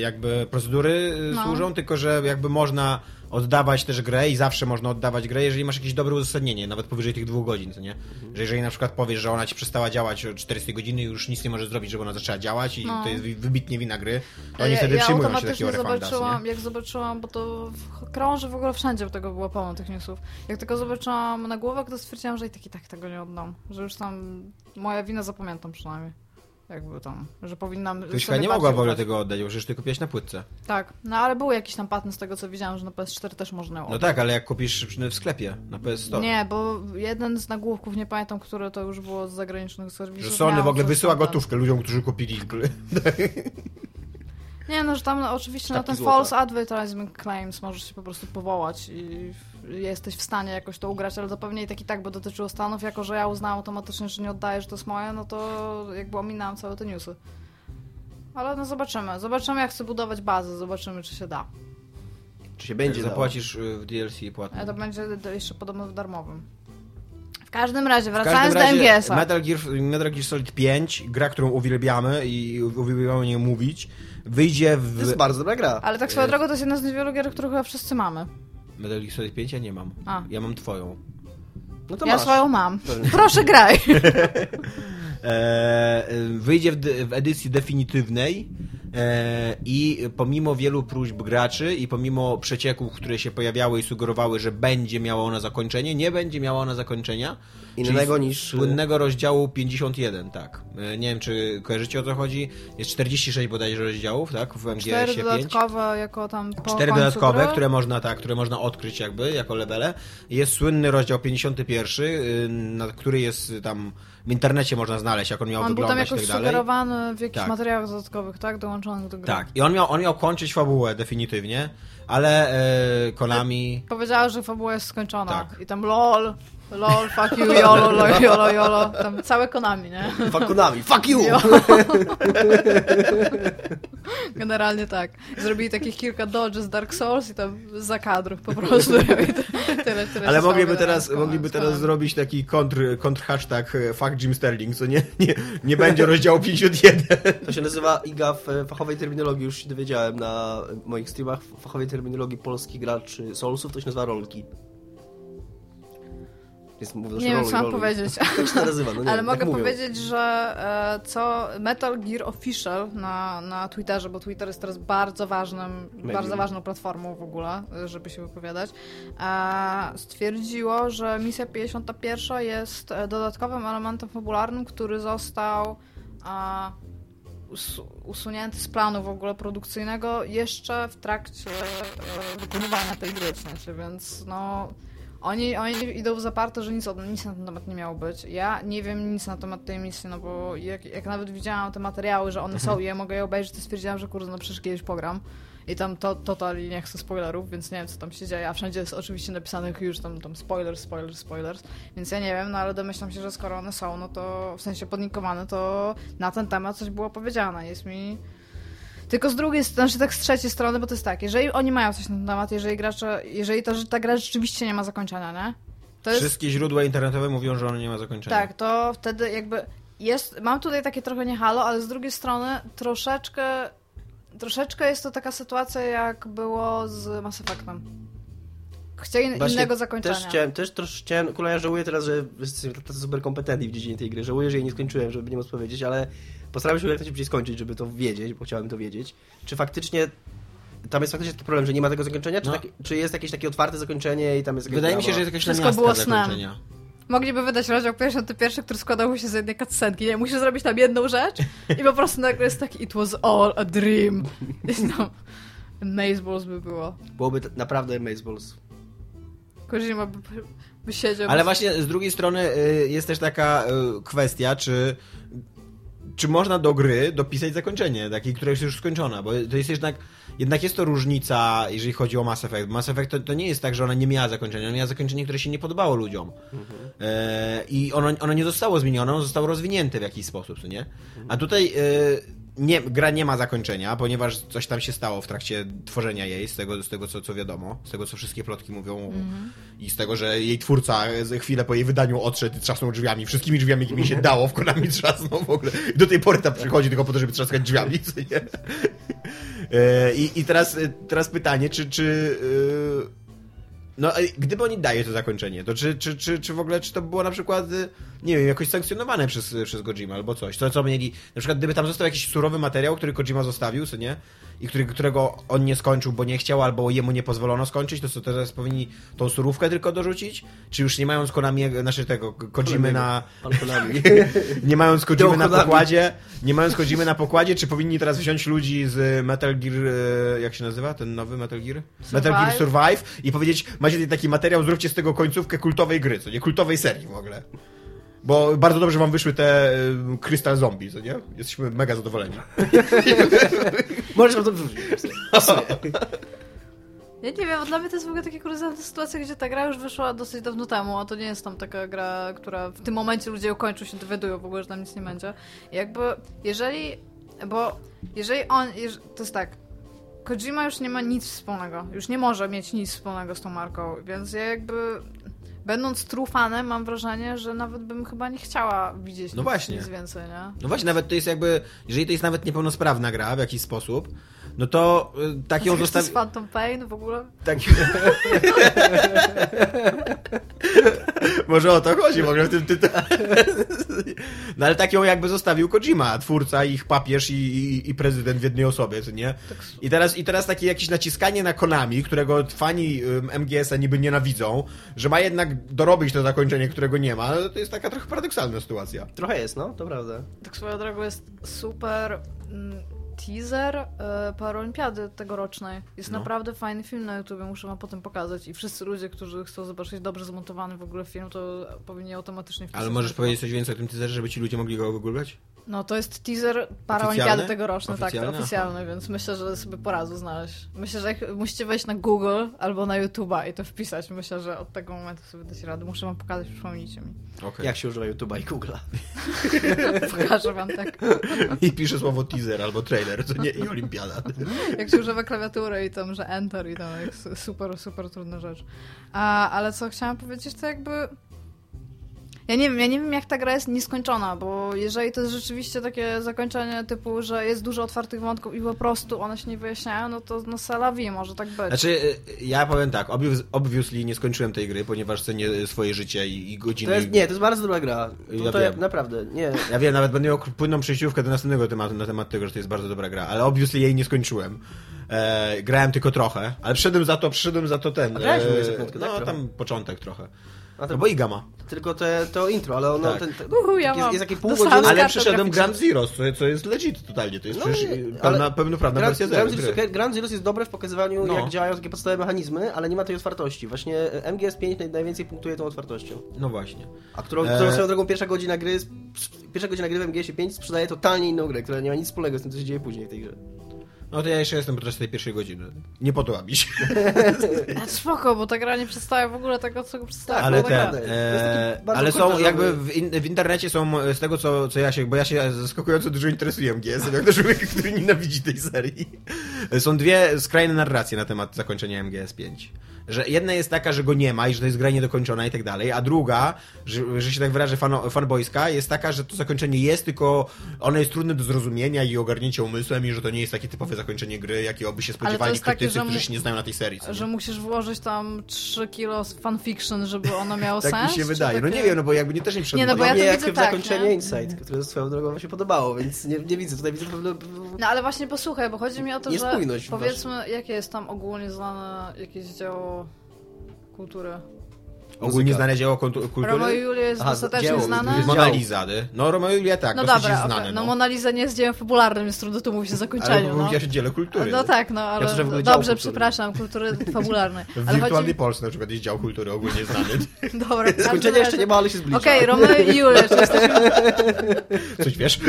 jakby procedury e, No. służą, tylko że jakby można oddawać też grę i zawsze można oddawać grę, jeżeli masz jakieś dobre uzasadnienie, nawet powyżej tych dwóch godzin, co nie? Mhm. Że jeżeli na przykład powiesz, że ona ci przestała działać o 40 godziny i już nic nie możesz zrobić, żeby ona zaczęła działać i No. to jest wy- wybitnie wina gry, to oni ja, wtedy ja przyjmują się takiego nie? zobaczyłam, jak zobaczyłam, bo to w, krąży w ogóle wszędzie tego było pełno tych newsów. Jak tylko zobaczyłam nagłówek, to stwierdziłam, że i tak i tak tego nie oddam. Że już tam moja wina zapamiętam przynajmniej. Jakby tam, że powinnam. Sobie nie mogła w ogóle tego oddać, bo przecież ty kupiłeś na płytce. Tak, no ale był jakiś tam patent z tego co widziałam, że na PS4 też można No oddać. tak, ale jak kupisz w sklepie na PS Store. Nie, bo jeden z nagłówków, nie pamiętam, które to już było z zagranicznych serwisów. Że Sony w ogóle wysyła ten- gotówkę ludziom, którzy kupili gry. Nie, no, że tam no, oczywiście na ten złota. false advertisement claims możesz się po prostu powołać i jesteś w stanie jakoś to ugrać, ale to pewnie i tak i tak, bo dotyczyło Stanów, jako że ja uznałam automatycznie, że nie oddaję, że to jest moje, no to jakby ominęłam całe te newsy. Ale no zobaczymy. Zobaczymy, jak chcę budować bazę, zobaczymy, czy się da. Czy się będzie dało. Zapłacisz y, w DLC Ale płatne. to będzie jeszcze podobno w darmowym. W każdym razie, W wracając każdym do razie MGS-a. Metal Gear, Metal Gear Solid 5, gra, którą uwielbiamy i uwielbiamy nie mówić, wyjdzie w... To jest bardzo dobra gra. Ale tak swoją e, drogą to jest jedna z niewielu gier, które chyba wszyscy mamy. Metal Gear Solid 5 ja nie mam. A. Ja mam twoją. No to ja masz. swoją mam. Proszę graj. E, wyjdzie w, w edycji definitywnej i pomimo wielu próśb graczy i pomimo przecieków, które się pojawiały i sugerowały, że będzie miała ona zakończenie, nie będzie miała ona zakończenia. Innego niż- Słynnego rozdziału 51, tak. E, Nie wiem, czy kojarzycie o co chodzi. Jest 46 bodajże rozdziałów, tak, w MGS-ie 5. dodatkowe jako tam po Cztery końcu dodatkowe, gry. które można, tak, które można odkryć jakby jako levele. Jest słynny rozdział 51, y, na który jest tam w internecie można znaleźć, jak on miał On był tam wyglądać i jakoś tak dalej. sugerowany w jakichś Tak. materiałach dodatkowych, tak? Dołączonych do gry. Tak, i on miał, on miał kończyć fabułę definitywnie, ale e, Konami... Powiedziała, że fabuła jest skończona. Tak. I tam lol, lol, fuck you, jolo, lol, jolo, jolo. Tam całe Konami, nie? Fakunami, fuck you! Jo. Generalnie tak. Zrobili takich kilka dodges Dark Souls i tam za kadrów po prostu. Tyle, tyle Ale mogliby teraz, z Konami- mogliby z teraz Konami. zrobić taki kontr, kontr hashtag e, fuck Jim Sterling, co nie, nie, nie będzie rozdziału 51. To się nazywa IGA w e, fachowej terminologii, już się dowiedziałem na moich streamach, w fachowej terminologii polskich graczy Soulsów, to się nazywa rolki. Jest mówię, że Nie wiem, co mam powiedzieć. Tak się nazywa, no nie Ale mogę tak mówią. powiedzieć, że e, co Metal Gear Official na, na Twitterze, bo Twitter jest teraz bardzo ważnym, bardzo ważną platformą w ogóle, żeby się wypowiadać, e, stwierdziło, że misja 51 jest e, dodatkowym elementem fabularnym, który został us, usunięty z planu w ogóle produkcyjnego jeszcze w trakcie wykonywania tej gry, w sensie, więc no... Oni, oni idą w zaparte, że nic, nic na ten temat nie miało być. Ja nie wiem nic na temat tej misji, no bo jak, jak nawet widziałam te materiały, że one są i ja mogę je obejrzeć, to stwierdziłam, że kurde, no przecież kiedyś pogram. I tam to, totalnie nie chcę spoilerów, więc nie wiem, co tam się dzieje. A wszędzie jest oczywiście napisane już tam, tam spoilers, spoilers, spoilers. Więc ja nie wiem, no ale domyślam się, że skoro one są, no to w sensie podnikowane, to na ten temat coś było powiedziane. Jest mi... Tylko z drugiej strony, znaczy tak z trzeciej strony, bo to jest tak, jeżeli oni mają coś na ten temat, jeżeli gracze, jeżeli to, że ta gra rzeczywiście nie ma zakończenia, nie? To jest, Wszystkie źródła internetowe mówią, że on nie ma zakończenia. tak, to wtedy jakby jest, mam tutaj takie trochę nie halo, ale z drugiej strony troszeczkę, troszeczkę jest to taka sytuacja, jak było z Mass Effectem. chcieli Właśnie innego zakończenia. Też chciałem, też troszkę chciałem, kula, ja żałuję teraz, że jesteśmy tacy super kompetentni w dziedzinie tej gry. Żałuję, że jej nie skończyłem, żeby nie móc powiedzieć, ale postaram się jak najszybciej skończyć, żeby to wiedzieć, bo chciałem to wiedzieć. Czy faktycznie tam jest faktycznie taki problem, że nie ma tego zakończenia? Czy, No. tak, czy jest jakieś takie otwarte zakończenie i tam jest Wydaje mi się, że jest jakaś Wszystko było snem. zakończenia. Mogliby wydać rozdział 51, który składałby się z jednej cutscenki. Nie, musisz zrobić tam jedną rzecz i po prostu nagle jest taki it was all a dream. I tam Mazeballs by było. Byłoby t- naprawdę Amazeballs. Kojima by, by siedział. Ale właśnie z drugiej strony y, jest też taka y, kwestia, czy czy można do gry dopisać zakończenie, takie, które jest już skończona, bo to jest jednak, jednak jest to różnica, jeżeli chodzi o Mass Effect. Mass Effect to, to nie jest tak, że ona nie miała zakończenia, ona miała zakończenie, które się nie podobało ludziom. E, I ono, ono nie zostało zmienione, ono zostało rozwinięte w jakiś sposób, nie? A tutaj e, nie, gra nie ma zakończenia, ponieważ coś tam się stało w trakcie tworzenia jej, z tego, z tego co, co wiadomo, z tego co wszystkie plotki mówią i z tego, że jej twórca chwilę po jej wydaniu odszedł i trzasnął drzwiami, wszystkimi drzwiami, jakimi się dało, w Konami trzasnął w ogóle. I do tej pory tam przychodzi tylko po to, żeby trzaskać drzwiami? E, I, I teraz, teraz pytanie, czy, czy e, no, gdyby oni daje to zakończenie, to czy, czy, czy, czy w ogóle, czy to było na przykład, y, nie wiem, jakoś sankcjonowane przez, przez Kojima albo coś? To, co mieli, na przykład gdyby tam został jakiś surowy materiał, który Kojima zostawił, co nie? I który, którego on nie skończył, bo nie chciał, albo jemu nie pozwolono skończyć, to co teraz powinni tą surówkę tylko dorzucić? Czy już nie mając Konami, znaczy tego, Kojimy na... Nie mając Kojimy na pokładzie, nie mając Kojimy na pokładzie, czy powinni teraz wziąć ludzi z Metal Gear, e, jak się nazywa, ten nowy Metal Gear? Metal Gear Survive i powiedzieć, macie tutaj taki materiał, zróbcie z tego końcówkę kultowej gry, co nie? Kultowej serii w ogóle. Bo bardzo dobrze wam wyszły te e, Crystal Zombie, co nie? Jesteśmy mega zadowoleni. Możesz nam to. Ja nie wiem, dla mnie to jest w ogóle taka kuriozalna sytuacja, gdzie ta gra już wyszła dosyć dawno temu, a to nie jest tam taka gra, która w tym momencie ludzie ją kończą, się dowiadują w ogóle, że tam nic nie będzie. Jakby, jeżeli, bo jeżeli on, jeż, to jest tak, Kojima już nie ma nic wspólnego, już nie może mieć nic wspólnego z tą marką, więc ja jakby, będąc true fanem, mam wrażenie, że nawet bym chyba nie chciała widzieć No nic, właśnie. nic więcej, nie? No właśnie, nawet to jest jakby, jeżeli to jest nawet niepełnosprawna gra w jakiś sposób, no to e, tak ją To zostawi... jest Phantom Pain w ogóle? Tak. Może o to chodzi w ogóle w tym tytule. No ale tak ją jakby zostawił Kojima, twórca, ich papież i, i, i prezydent w jednej osobie, co nie? I teraz, I teraz takie jakieś naciskanie na Konami, którego fani MGS-a niby nienawidzą, że ma jednak dorobić to zakończenie, którego nie ma, to jest taka trochę paradoksalna sytuacja. Trochę jest, no, to prawda. Tak swoją drogą jest super mm, teaser Paralimpiady tegorocznej. Jest No. naprawdę fajny film na YouTube, muszę wam potem pokazać. I wszyscy ludzie, którzy chcą zobaczyć dobrze zmontowany w ogóle film, to powinni automatycznie wpisać. Ale możesz powiedzieć coś więcej o tym teaserze, żeby ci ludzie mogli go wygooglać? No to jest teaser Paralimpiady Oficjalny? tegorocznej, tak, Oficjalny? to oficjalny, więc myślę, że sobie poradzę znaleźć. Myślę, że jak musicie wejść na Google albo na YouTube'a i to wpisać, myślę, że od tego momentu sobie dać radę. Muszę wam pokazać, przypomnijcie mi. Okej. Jak się używa YouTube'a i Google'a. Pokażę wam tak. I pisze słowo teaser albo trailer, co nie? I olimpiada. Jak się używa klawiatury i tam, że enter i tam jest super, super trudna rzecz. A, ale co chciałam powiedzieć, to jakby... Ja nie wiem, ja nie wiem jak ta gra jest nieskończona, bo jeżeli to jest rzeczywiście takie zakończenie typu, że jest dużo otwartych wątków i po prostu one się nie wyjaśniają, no to no salawi może tak być. Znaczy, y, ja powiem tak, obvious- obviously nie skończyłem tej gry, ponieważ cenię swoje życie i, i godziny. To jest, nie, to jest bardzo dobra gra. To, Ja to wiem. naprawdę, nie. Ja wiem, nawet będę miał płynną przejściówkę do następnego tematu na temat tego, że to jest bardzo dobra gra, ale obviously jej nie skończyłem. E, grałem tylko trochę, ale przyszedłem za to, przyszedłem za to ten. A e, za piątkę, tak? No, Trochę? tam początek trochę. No bo Iga ma. Tylko te, to intro, ale ono... Tak. Ten, ten, Uhu, ja jest, mam. jest pół godziny... Ale przyszedłem. Grand Zero, co, co jest legit totalnie, to jest No pełna, pełnoprawna Grand, wersja zero. Grand, gry. Zero, Grand Zero jest dobre w pokazywaniu, No. jak działają takie podstawowe mechanizmy, ale nie ma tej otwartości. Właśnie e, MGS5 naj, najwięcej punktuje tą otwartością. No właśnie. A którą, E. którą swoją drogą pierwsza godzina gry, pierwsza godzina gry w MGS 5 sprzedaje totalnie inną grę, która nie ma nic wspólnego z tym, co się dzieje później w tej grze. No to ja jeszcze jestem podczas tej pierwszej godziny. Nie podoba mi się. A spoko, bo ta gra nie przedstawia w ogóle tego, co przedstawia. ale ten, tak- jest e, ale są jakby w, in, w internecie są e, z tego co, co ja się, bo ja się zaskakująco dużo interesuję MGS, jak to człowiek, który nienawidzi tej serii. E, Są dwie skrajne narracje na temat zakończenia MGS 5. Że jedna jest taka, że go nie ma i że to jest gra niedokończona i tak dalej, a druga, że, że się tak wyrażę fano, fanboyska, jest taka, że to zakończenie jest, tylko ono jest trudne do zrozumienia i ogarnięcia umysłem i że to nie jest takie typowe zakończenie gry, jakiego by się spodziewali jest takie, krytycy, że którzy mu- się nie znają na tej serii. Że nie? musisz włożyć tam 3 kilo z fanfiction, żeby ono miało Tak sens? mi się wydaje. No takie- nie wiem, no bo jakby nie też nie Nie, no bo ja nie to jak widzę w tak, zakończenie nie? Insight, które swoją drogą mi się podobało, więc nie, nie widzę. Tutaj widzę pewne... No ale właśnie posłuchaj, bo chodzi mi o to, że powiedzmy, jakie jest tam ogólnie znane jakieś dzieło kultury? Ogólnie znane dzieło kultu- kultury. Romeo i Julia jest Aha, dostatecznie dzieło, znane? Mona. Lisa, ty. No Romeo i Julia tak, No dosyć dobra, znane. no no. Mona Lisa nie jest dziełem fabularnym, jest trudno tu mówić o Ale zakończeniu, no. mówiłaś o dziele kultury. No nie? tak, no ale dział dobrze, kultury. przepraszam, kultury fabularnej. W Ale wirtualnej chodzi... Polsce na przykład jest dział kultury ogólnie znany. Dobra, Zakończenia jeszcze nie ma, ale się zbliża. Okej, Romeo i Julia, jesteśmy Coś wiesz?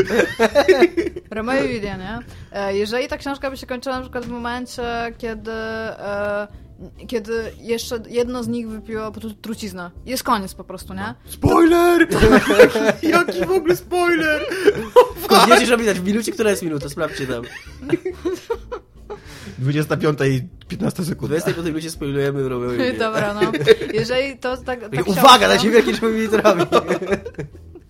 Romeo i Julia, nie? E, Jeżeli ta książka by się kończyła na przykład w momencie, kiedy, e, kiedy jeszcze jedno z nich wypiło tru- truciznę. Jest koniec po prostu, nie? Spoiler! Jaki w ogóle spoiler! Tylko wiecie, że widać w minucie, która jest minuta, sprawdźcie tam. 25 i 15 W sekund. 25 minucie spoilujemy Romeo i Julię. Dobra, no. Jeżeli to tak... Ta Takie, książka- Uwaga, dajcie wielkie liczby mililitrami.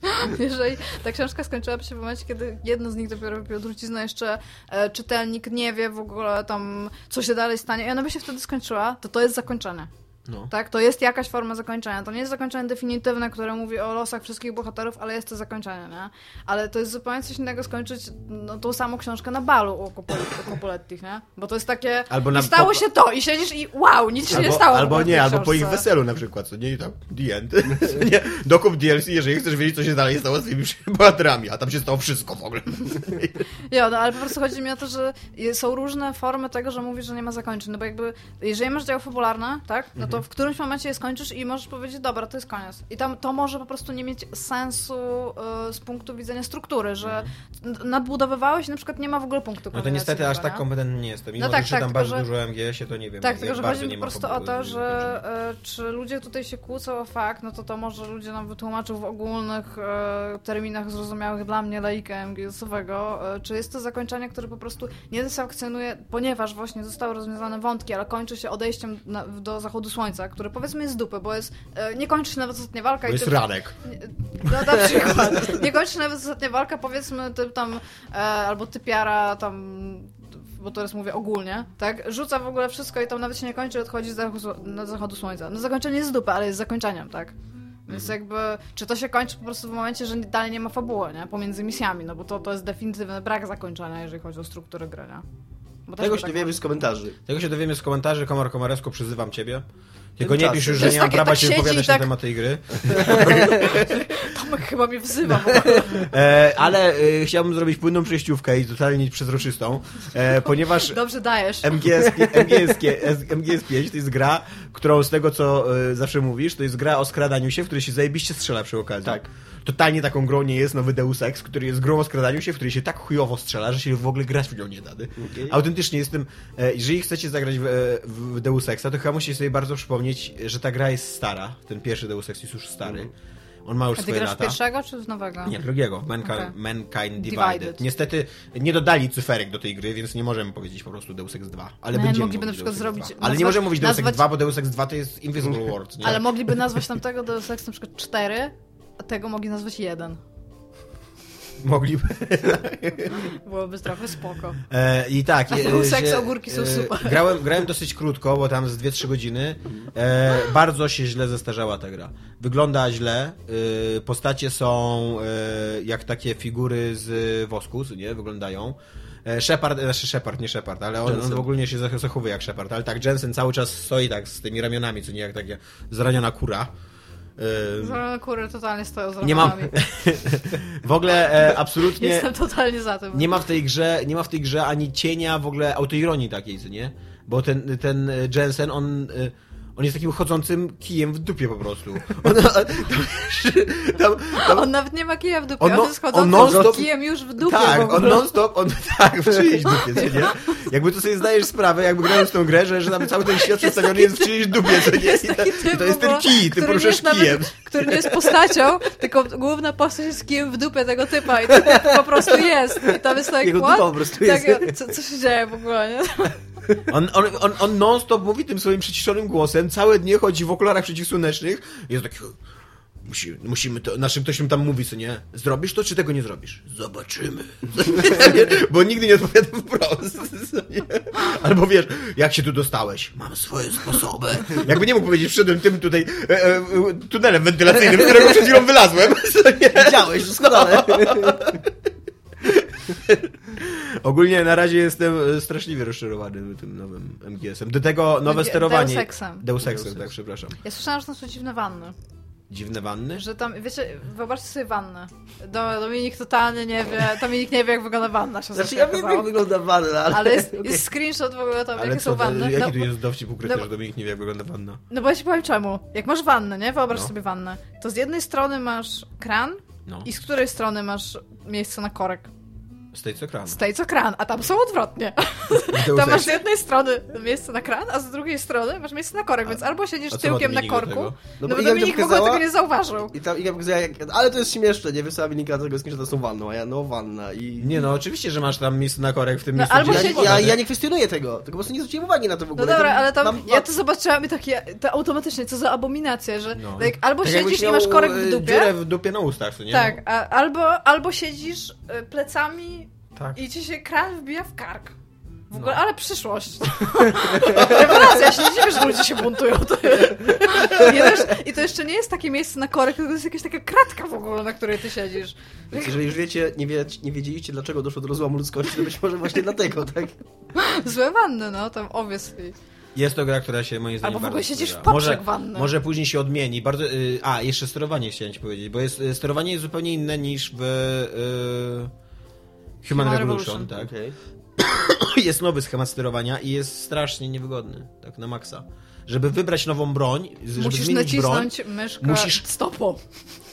Jeżeli ta książka skończyłaby się w momencie, kiedy jedno z nich dopiero wypiło truciznę, jeszcze e, czytelnik nie wie w ogóle tam, co się dalej stanie i ona by się wtedy skończyła, to to jest zakończenie. No. Tak, to jest jakaś forma zakończenia. To nie jest zakończenie definitywne, które mówi o losach wszystkich bohaterów, ale jest to zakończenie, nie? Ale to jest zupełnie coś innego skończyć no, tą samą książkę na balu u Coppol- u nie? Bo to jest takie, Albo na- i stało się to i siedzisz i wow, nic się nie Albo, stało. w albo nie, albo po ich weselu na przykład, co nie? I tam, the end. Nie? Dokup DLC, jeżeli chcesz wiedzieć, co się dalej stało z tymi bohaterami, a tam się stało wszystko w ogóle. Jo, no ale po prostu chodzi mi o to, że są różne formy tego, że mówisz, że nie ma zakończeń. No bo jakby, jeżeli masz dzieło fabularne, tak, no to w którymś momencie je skończysz i możesz powiedzieć, dobra, to jest koniec. I tam to może po prostu nie mieć sensu y, z punktu widzenia struktury, że n- nadbudowywałeś i na przykład nie ma w ogóle punktu No to niestety aż tak kompetentny nie jestem. Mimo, No tak, że czytam tak, bardzo tylko, że- dużo MGS-ie, to nie wiem. Tak, tylko że bardzo chodzi mi po prostu o to, że e, czy ludzie tutaj się kłócą o fakt, no to to może ludzie nam wytłumaczą w ogólnych e, terminach zrozumiałych dla mnie, laika MGS-owego, e, czy jest to zakończenie, które po prostu nie satysfakcjonuje, ponieważ właśnie zostały rozwiązane wątki, ale kończy się odejściem na, do zachodu słońca, które powiedzmy jest z dupy, bo jest, e, nie kończy się nawet ostatnia walka. Bo i jest ty- ranek. no na przykład. Nie kończy się nawet ostatnia walka, powiedzmy, ty tam, e, albo typiara tam, bo teraz mówię ogólnie, tak? Rzuca w ogóle wszystko i tam nawet się nie kończy, odchodzi z zachodu, na zachodu słońca. No zakończenie jest dupy, ale jest zakończeniem, tak? Więc Mhm. jakby, czy to się kończy po prostu w momencie, że dalej nie ma fabuły, nie? Pomiędzy misjami, no bo to, to jest definitywny brak zakończenia, jeżeli chodzi o strukturę też Tego się tak dowiemy z komentarzy. Tego się dowiemy z komentarzy, Komar Komaresko, przyzywam ciebie. Tylko nie pisz już, że nie mam prawa tak się siedzi wypowiadać na tak- temat tej gry. Tomek chyba mnie wzywa. E, ale e, chciałbym zrobić płynną przejściówkę i totalnie przezroczystą, e, ponieważ Dobrze dajesz. MGS, MGS, MGS 5 to jest gra, którą z tego co zawsze mówisz, to jest gra o skradaniu się, w której się zajebiście strzela przy okazji. Tak. Totalnie taką grą nie jest nowy Deus Ex, który jest grą o skradaniu się, w której się tak chujowo strzela, że się w ogóle grać w nią nie da. Okej. Autentycznie jestem, e, jeżeli chcecie zagrać w, w Deus Exa, to chyba musicie sobie bardzo przypomnieć, że ta gra jest stara. Ten pierwszy Deus Ex jest już stary. On ma już A ty swoje grasz lata. pierwszego czy w nowego? Nie, drugiego. Mankind, Okej. Mankind Divided. Divided. Niestety nie dodali cyferek do tej gry, więc nie możemy powiedzieć po prostu Deus Ex 2. Ale No, będziemy mogliby na przykład zrobić- 2. Ale nie możemy mówić Deus Ex nazwać- 2, bo Deus Ex 2 to jest Invisible World. Nie? Ale mogliby nazwać tamtego Deus Ex na przykład 4, a tego mogli nazwać 1. Mogliby. Byłoby trochę spoko. E, I tak. A e, że, ogórki są e, super. Grałem, grałem dosyć krótko, bo tam z 2-3 godziny. E, bardzo się źle zestarzała ta gra. Wygląda źle. E, postacie są e, jak takie figury z wosku, nie? Wyglądają. E, Shepard, znaczy Shepard, nie Shepard, ale on, on Jensen. w ogóle się zach- zachowuje jak Shepard. Ale tak, Jensen cały czas stoi tak z tymi ramionami, co nie jak takie zraniona kura. Zielone kury totalnie stoją z nie mam. w ogóle e, absolutnie. Jestem totalnie za tym. Nie ma w tej grze, nie ma w tej grze ani cienia w ogóle autoironii takiej, co nie? Bo ten, ten Jensen, on, e, on jest takim chodzącym kijem w dupie po prostu. On, tam, tam, On nawet nie ma kija w dupie, On on, no- jest on chodzącym non-stop- kijem już w dupie tak, on non-stop, on tak, w czyjejś dupie, co nie? Jakby to sobie zdajesz sprawę, jakby grając w tą grę, że, że tam cały ten świat przedstawiony jest w czyjejś dupie, co nie? Jest I, ta, typ to jest ten kij, ty poruszasz jest nawet- kijem. Który nie jest postacią, tylko główna postać jest kijem w dupie tego typa i typ po prostu jest. I tam jest tak, Jego dupa po prostu tak, jest. co, co się dzieje w ogóle, nie? On, on, on, on non-stop mówi tym swoim przyciszonym głosem, całe dnie chodzi w okularach przeciwsłonecznych i jest taki... Musi, musimy to, znaczy ktoś mi tam mówi, co nie, zrobisz to, czy tego nie zrobisz? Zobaczymy. Bo nigdy nie odpowiada wprost. nie? Albo wiesz, jak się tu dostałeś? Mam swoje sposoby. Jakby nie mógł powiedzieć, wszedłem tym tutaj e, e, tunelem wentylacyjnym, którego przed chwilą wylazłem. co nie? Widziałeś, doskonale. Ogólnie na razie jestem e, straszliwie rozczarowany tym nowym MGS-em. Do tego nowe Deus sterowanie. Exem. Deus Exem, Deus tak, Ex. przepraszam. Ja słyszałam, że tam są dziwne wanny. Dziwne wanny? Że tam, wiecie, wyobraźcie sobie wannę. Do, Dominik totalnie nie wie, Dominik nie wie, jak wygląda wanna się Znaczy ja wiem, jak wygląda wanna, ale... Ale jest, okej. jest screenshot w ogóle tam, Ale jakie co, są wanny. jaki No, tu jest dowcip ukryty, no- że Dominik nie wie, jak wygląda wanna? no bo ja ci powiem czemu. Jak masz wannę, nie? Wyobraź No. sobie wannę. To z jednej strony masz kran No. i z której strony masz miejsce na korek. Z tej co kran. Z tej co kran, a tam są odwrotnie. Tam masz z jednej strony miejsce na kran, a z drugiej strony masz miejsce na korek, więc albo siedzisz a tyłkiem na korku, tego? no, No bo Iga Dominik w ogóle pokazała- tego nie zauważył. I tam Iga pokazała, jak... ale to jest śmieszne, nie? Wysłała mi linka do tego screenshotu, to są wanną, a ja, no wanna i... Nie no, oczywiście, że masz tam miejsce na korek w tym No, miejscu, albo gdzie Ja, ja, ja nie? kwestionuję tego, tylko po prostu nie zwróciłem uwagi na to w No ogóle. dobra, ale tam, mam- ja to zobaczyłam i takie, to automatycznie, co za abominacja, że No. tak, albo Tak siedzisz i masz korek w e, dupie, w dupie na ustach, nie? tak, a, albo, albo siedzisz y, plecami Tak. i ci się kran wbija w kark. W ogóle, No. ale przyszłość. Rewelacja, ja się nie dziwię, że ludzie się buntują. To I, to jeszcze nie jest takie miejsce na korek, tylko to jest jakaś taka kratka w ogóle, na której ty siedzisz. Więc jeżeli już wiecie, nie, wie, nie wiedzieliście, dlaczego doszło do rozłamu ludzkości, to być może właśnie dlatego, tak? Złe wanny, no, tam obviously. Jest to gra, która się moim zdaniem Albo w ogóle siedzisz w może, wanny. Może później się odmieni. Bardzo, y, a, jeszcze sterowanie chciałem ci powiedzieć, bo jest, y, sterowanie jest zupełnie inne niż w y, Human, Human Revolution, Revolution. tak? Okej. Jest nowy schemat sterowania i jest strasznie niewygodny, tak na maksa. Żeby wybrać nową broń, żeby Musisz zmienić broń, nacisnąć myszkę musisz- stopą.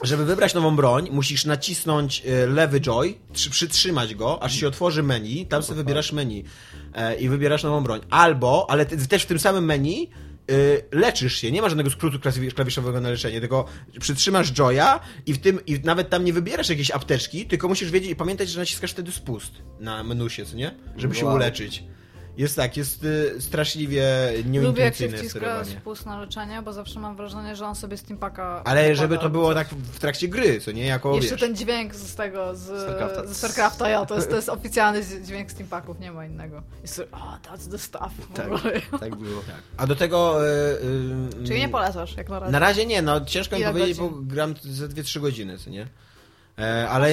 żeby wybrać nową broń, musisz nacisnąć e, lewy joy, trzy, przytrzymać go, aż się otworzy menu, tam sobie wybierasz menu e, i wybierasz nową broń. Albo, ale te, też w tym samym menu leczysz się, nie ma żadnego skrótu klawi- klawiszowego na leczenie, tylko przytrzymasz joya i w tym, i nawet tam nie wybierasz jakiejś apteczki, tylko musisz wiedzieć i pamiętać, że naciskasz wtedy spust na menusie, co nie? Żeby się Wow. uleczyć. Jest tak, jest y, straszliwie Lubię jak się wciska spust na leczenie, bo zawsze mam wrażenie, że on sobie steampaka... Ale żeby to było coś. tak w trakcie gry, co nie? Jako, Jeszcze wiesz, ten dźwięk z tego, z Starcrafta. z Starcrafta, ja, to jest, to jest oficjalny z- dźwięk steampaków, nie ma innego. Jest to, oh, that's the stuff. Tak, tak było. A do tego... y, y, Czyli nie polecasz, jak na razie. Na razie nie, no ciężko mi powiedzieć, bo godzin? gram ze 2-3 godziny, co nie? E, ale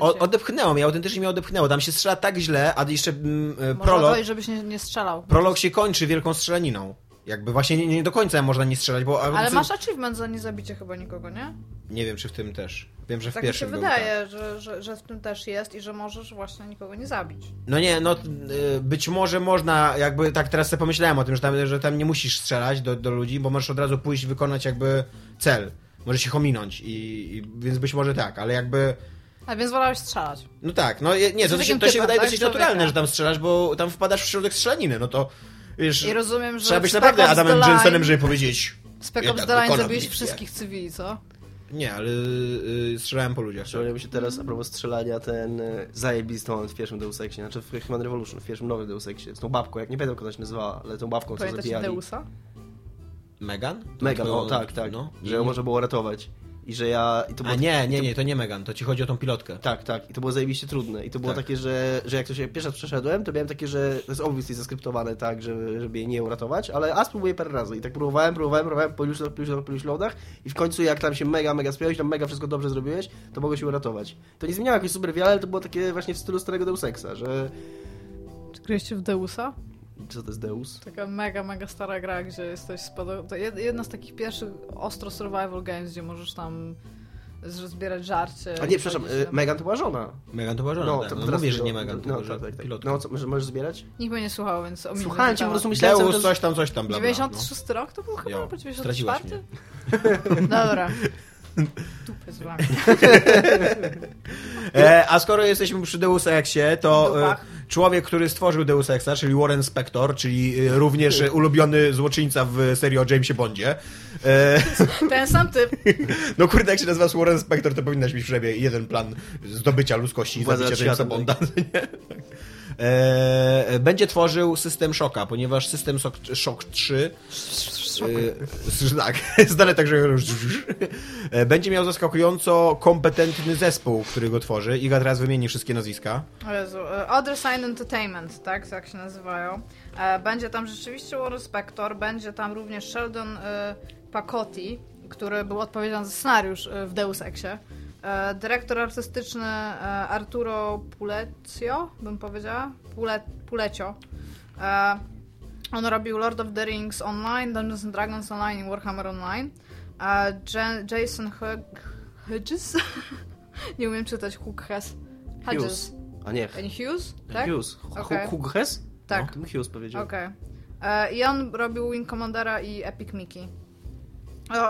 o, odepchnęło mnie, autentycznie mnie odepchnęło. Tam się strzela tak źle, a jeszcze mm, e, prolog, dojść, żebyś nie, nie strzelał. prolog się kończy wielką strzelaniną. Jakby właśnie nie, nie do końca można nie strzelać, bo... Ale masz achievement za niezabicie chyba nikogo, nie? Nie wiem, czy w tym też. Wiem, że w Tak mi się pierwszym był, tak. wydaje, że, że, że w tym też jest i że możesz właśnie nikogo nie zabić. No nie, no y, być może można, jakby tak teraz sobie pomyślałem o tym, że tam, że tam nie musisz strzelać do, do ludzi, bo możesz od razu pójść wykonać jakby cel. Możesz ich ominąć i, i więc być może tak, ale jakby A więc wolałeś strzelać. No tak, no nie, to, to, się, to się typem, wydaje tak? dosyć Człowieka. naturalne, że tam strzelasz, bo tam wpadasz w środek strzelaniny, no to wiesz, I rozumiem, że trzeba być naprawdę Adamem Line- Jensenem, żeby powiedzieć Spec Ops The Line wykonam zabiłeś wszystkich cywili, co? Nie, ale y, strzelałem po ludziach. Przypomniał mi się teraz, a propos strzelania, ten e, zajebisty moment w pierwszym Deus Exie, znaczy w Human Revolution, w pierwszym nowym Deus Exie, z tą babką, jak nie pamiętam, jak ona się nazywała, ale tą babką, co zabijali. Deusa? Megan? Megan, o tak, tak, No. że ją można było ratować. I że ja... I to A było nie, nie, nie, to nie Megan, to ci chodzi o tą pilotkę. Tak, tak. I to było zajebiście trudne. I to było Tak. takie, że, że jak to się pierwszy raz przeszedłem, to miałem takie, że to jest obviously zaskryptowane tak, żeby, żeby jej nie uratować, ale a spróbuję parę razy. I tak próbowałem, próbowałem, próbowałem po iluś, po iluś, po iluś loadach i w końcu jak tam się mega, mega spiąłeś, tam mega wszystko dobrze zrobiłeś, to mogło się uratować. To nie zmieniało jakoś super wiele, ale to było takie właśnie w stylu starego Deus Exa, że... Czy graliście w Deusa? Co to jest Deus? Taka mega, mega stara gra, gdzie jesteś spado... To jed- jedna z takich pierwszych ostro survival games, gdzie możesz tam zbierać żarcie. A nie, przepraszam, y, tam. Megan to była żona. Megan to była żona, No, tak. to no, mówię, że nie Megan, No, tylko tak, tak, tak. No, co, może- możesz zbierać? Nikt mnie nie słuchał, więc ominę Słuchałem cię, po prostu myślałem Deus, coś tam, coś tam, bla, bla, no. 96 rok to był chyba, Jo, albo straciłaś 94? Dobra. Dupy z wami. E, a skoro jesteśmy przy Deus Exie, to e, człowiek, który stworzył Deus Exa, czyli Warren Spector, czyli e, również e, ulubiony złoczyńca w serii o Jamesie Bondzie. E, Ten sam typ. no kurde, jak się nazywasz Warren Spector, to powinnaś mieć przynajmniej jeden plan zdobycia ludzkości i zabicia Jamesa światem, Bonda. nie? E, będzie tworzył system Shocka, ponieważ system Shock, Shock 3 szoku. Y, tak, zdane tak, że E, będzie miał zaskakująco kompetentny zespół, który go tworzy. Iga teraz wymieni wszystkie nazwiska. E, Other Sign Entertainment, tak, tak się nazywają. E, Będzie tam rzeczywiście Warren Spector, będzie tam również Sheldon e, Pacotti, który był odpowiedzialny za scenariusz e, w Deus Exie. E, Dyrektor artystyczny e, Arturo Pulecio, bym powiedziała. Pule, Pulecio. E, On robił Lord of the Rings Online, Dungeons and Dragons Online i Warhammer Online. Ja- Jason Hug- Hughes? Nie umiem czytać. Hughes. Hughes. A nie, Any Hughes? Tak? Hughes. Hugh Hughes? Tak. No, Hughes powiedział. Okej. E, I on robił Wing Commandera i Epic Mickey.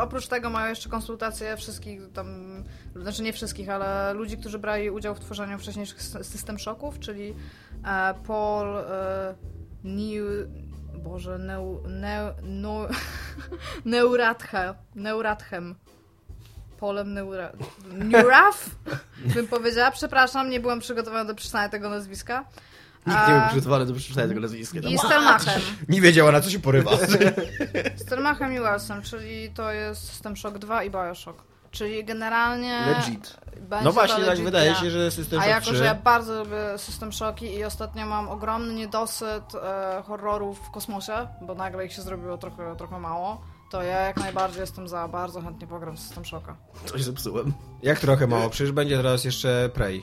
Oprócz tego mają jeszcze konsultacje wszystkich tam, znaczy nie wszystkich, ale ludzi, którzy brali udział w tworzeniu wcześniejszych sy- System Shocków, czyli e, Paul e, New... Boże, Neu... Neu... Neu Neurathe, Neurathem. Polem Neura... Neuraf? Bym powiedziała. Przepraszam, nie byłam przygotowana do przeczytania tego nazwiska. Nikt nie był A- przygotowany do przeczytania tego nazwiska. I Stelmachem. Nie wiedziała, na co się porywa. Stelmachem i Wellsem, czyli to jest System Shock 2 i Bioshock. Czyli generalnie... Legit. będzie No to właśnie, tak legit wydaje gra. się, że System A Shock jako, 3... że ja bardzo lubię System Shocki i ostatnio mam ogromny niedosyt e, horrorów w kosmosie, bo nagle ich się zrobiło trochę, trochę mało, to ja jak najbardziej jestem za, bardzo chętnie pogram w System Shocka. Coś zepsułem. Jak trochę mało, przecież będzie teraz jeszcze Prey.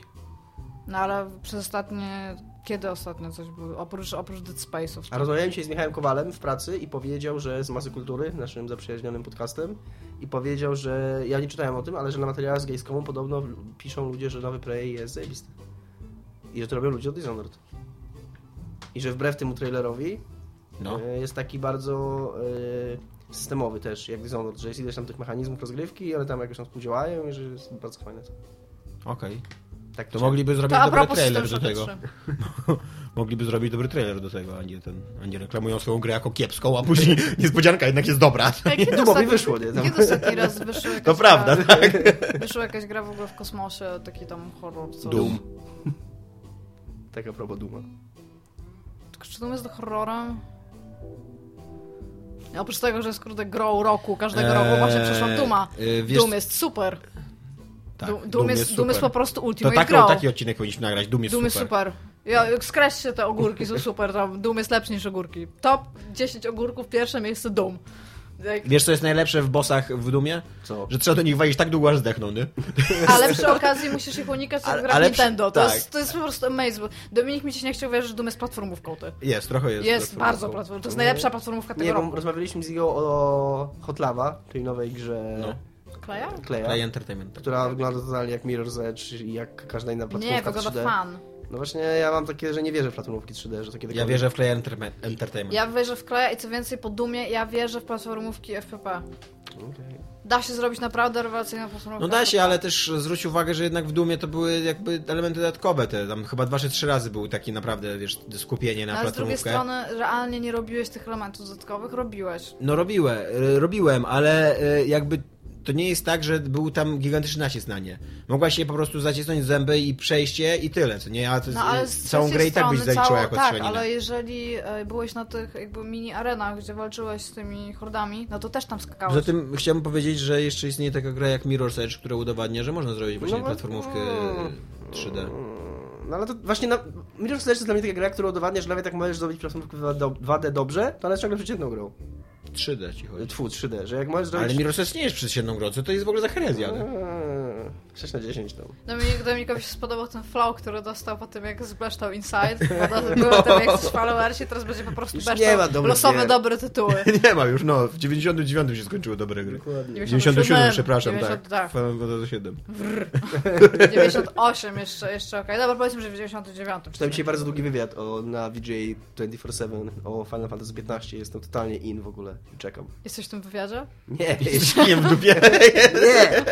No ale przez ostatnie... Kiedy ostatnio coś było? Oprócz, oprócz Dead Space'ów. A rozmawiałem dzisiaj z Michałem Kowalem w pracy i powiedział, że z Masy Kultury, naszym zaprzyjaźnionym podcastem, i powiedział, że ja nie czytałem o tym, ale że na materiałach z Gamescomu podobno piszą ludzie, że nowy Prey jest zajebisty. I że to robią ludzie od Dishonored. I że wbrew temu trailerowi No. e, jest taki bardzo e, systemowy też, jak Dishonored, że jest ileś tam tych mechanizmów rozgrywki one tam jakoś tam współdziałają i że jest bardzo fajne. Okej. Tak To czy- mogliby zrobić To dobry trailer do tego. 3. Mogliby zrobić dobry trailer do tego, a nie ten, a nie reklamują swoją grę jako kiepską, a później niespodzianka jednak jest dobra. Kiedy Dumowi ostatni- wyszło, nie? Tam. Kiedy ostatni raz wyszła jakaś To prawda, gra, tak. Wyszła jakaś gra w ogóle w kosmosie, taki tam horror. Co? Doom. Tak a propos Duma. Tylko Czy Doom jest horrorem? Oprócz tego, że jest kurde grą roku, każdego Eee, roku właśnie przeszła Duma. yy, wiesz- Doom jest super. Tak, Doom, Doom, jest, Doom jest po prostu To ultimate taki, grą. taki odcinek powinniśmy nagrać. Doom jest Doom super. jest super. Ja, skreślcie te ogórki, są super. Tam Doom jest lepszy niż ogórki. Top 10 ogórków, pierwsze miejsce Doom. Jak, Wiesz, co jest najlepsze w bossach w Dumie? Co? Że trzeba do nich walić tak długo, aż zdechną, nie? ale przy okazji musisz ich unikać jak Ale- grach ale przy- Nintendo. To, tak. jest, to jest po prostu amazing. Dominik mi się nie chciał wierzyć, że Doom jest platformówką. Ty. Jest, trochę jest. Jest bardzo platformą. To jest najlepsza platformówka tego Nie, roku. rozmawialiśmy z Igą o Hot Lava, czyli nowej grze No. Kleja? Kleja, Entertainment. która wygląda totalnie jak Mirror's Edge i jak każda inna platformówka Nie, wygląda 3D. fan. No właśnie ja mam takie, że nie wierzę w platformówki 3D, że to kiedykolwiek... Ja wierzę w Enterme- Entertainment. Ja wierzę w Kleja i co więcej po Dumie, ja wierzę w platformówki FPP. Okej. Da się zrobić naprawdę rewelacyjną platformówkę No da się, FPP. ale też zwróć uwagę, że jednak w Dumie to były jakby elementy dodatkowe. Te, tam chyba dwa czy trzy razy był taki naprawdę, wiesz, skupienie na No, ale z drugiej platformówkę. strony realnie nie robiłeś tych elementów dodatkowych, robiłeś. No robiłem, e, robiłem, ale e, jakby to nie jest tak, że był tam gigantyczny nacisk na nie. Mogłaś się po prostu zacisnąć zęby i przejście i tyle, co nie? A to, No ale z całą grę i tak byś zaliczyła całą- jako Tak, strzelanina. ale jeżeli e, byłeś na tych jakby mini arenach, gdzie walczyłeś z tymi hordami, no to też tam skakałeś. Poza tym chciałbym powiedzieć, że jeszcze istnieje taka gra jak Mirror's Edge, która udowadnia, że można zrobić właśnie No, platformówkę mm, 3D. No ale to właśnie na... Mirror's Edge jest dla mnie taka gra, która udowadnia, że nawet jak możesz zrobić platformówkę 2D dobrze, to ona jest ciągle przeciętną grą. 3D ci chodzi. Tfu, 3D, że jak Ale zrobić... Mirror's Edge nie jest przeciętną grą, co to jest w ogóle za herezja? Nie? Eee, 6 na 10 tam. Dominik, Dominikowi się spodobał ten flow, który dostał po tym, jak zbleształ Inside. Bo były tam jakiś followersi, teraz będzie po prostu Już beształ nie ma dobrych losowe, gier. dobre tytuły. Nie ma już, no. W 99 się skończyły dobre gry. Dokładnie. 97, przepraszam, 90, tak. tak. Final Fantasy 7. 98 jeszcze, jeszcze okej. Dobra, powiedzmy, że w 99. Czytałem dzisiaj bardzo długi wywiad o, na VJ 24-7 o Final Fantasy 15. Jestem totalnie in w ogóle i czekam. Jesteś w tym wywiadzie? Nie, Nie w dupie. nie!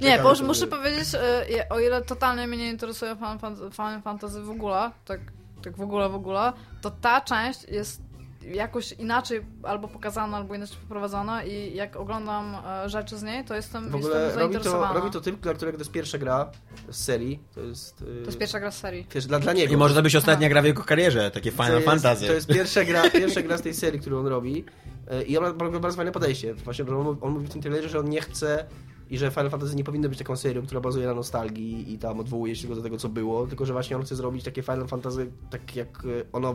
Nie, bo to muszę powiedzieć, e, o ile totalnie mnie nie interesuje Final Fan- Final Fantasy w ogóle, tak, tak w ogóle, w ogóle, to ta część jest jakoś inaczej albo pokazana, albo inaczej poprowadzona i jak oglądam e, rzeczy z niej, to jestem, W ogóle jestem robi to, zainteresowana. robi to typ, dla którego to jest pierwsza gra z serii. To jest... To jest pierwsza gra z serii. Wiesz, dla, dla niego. I może to być ostatnia gra w jego karierze, takie Final to jest, Fantasy. To jest pierwsza gra, pierwsza gra z tej serii, którą on robi. E, I on ma bardzo, fajne podejście. Właśnie, on, mówi- on mówi w tym trailerze, że on nie chce i że Final Fantasy nie powinno być taką serią, która bazuje na nostalgii i tam odwołuje się tylko do tego, co było, tylko że właśnie on chce zrobić takie Final Fantasy, tak jak e, ono...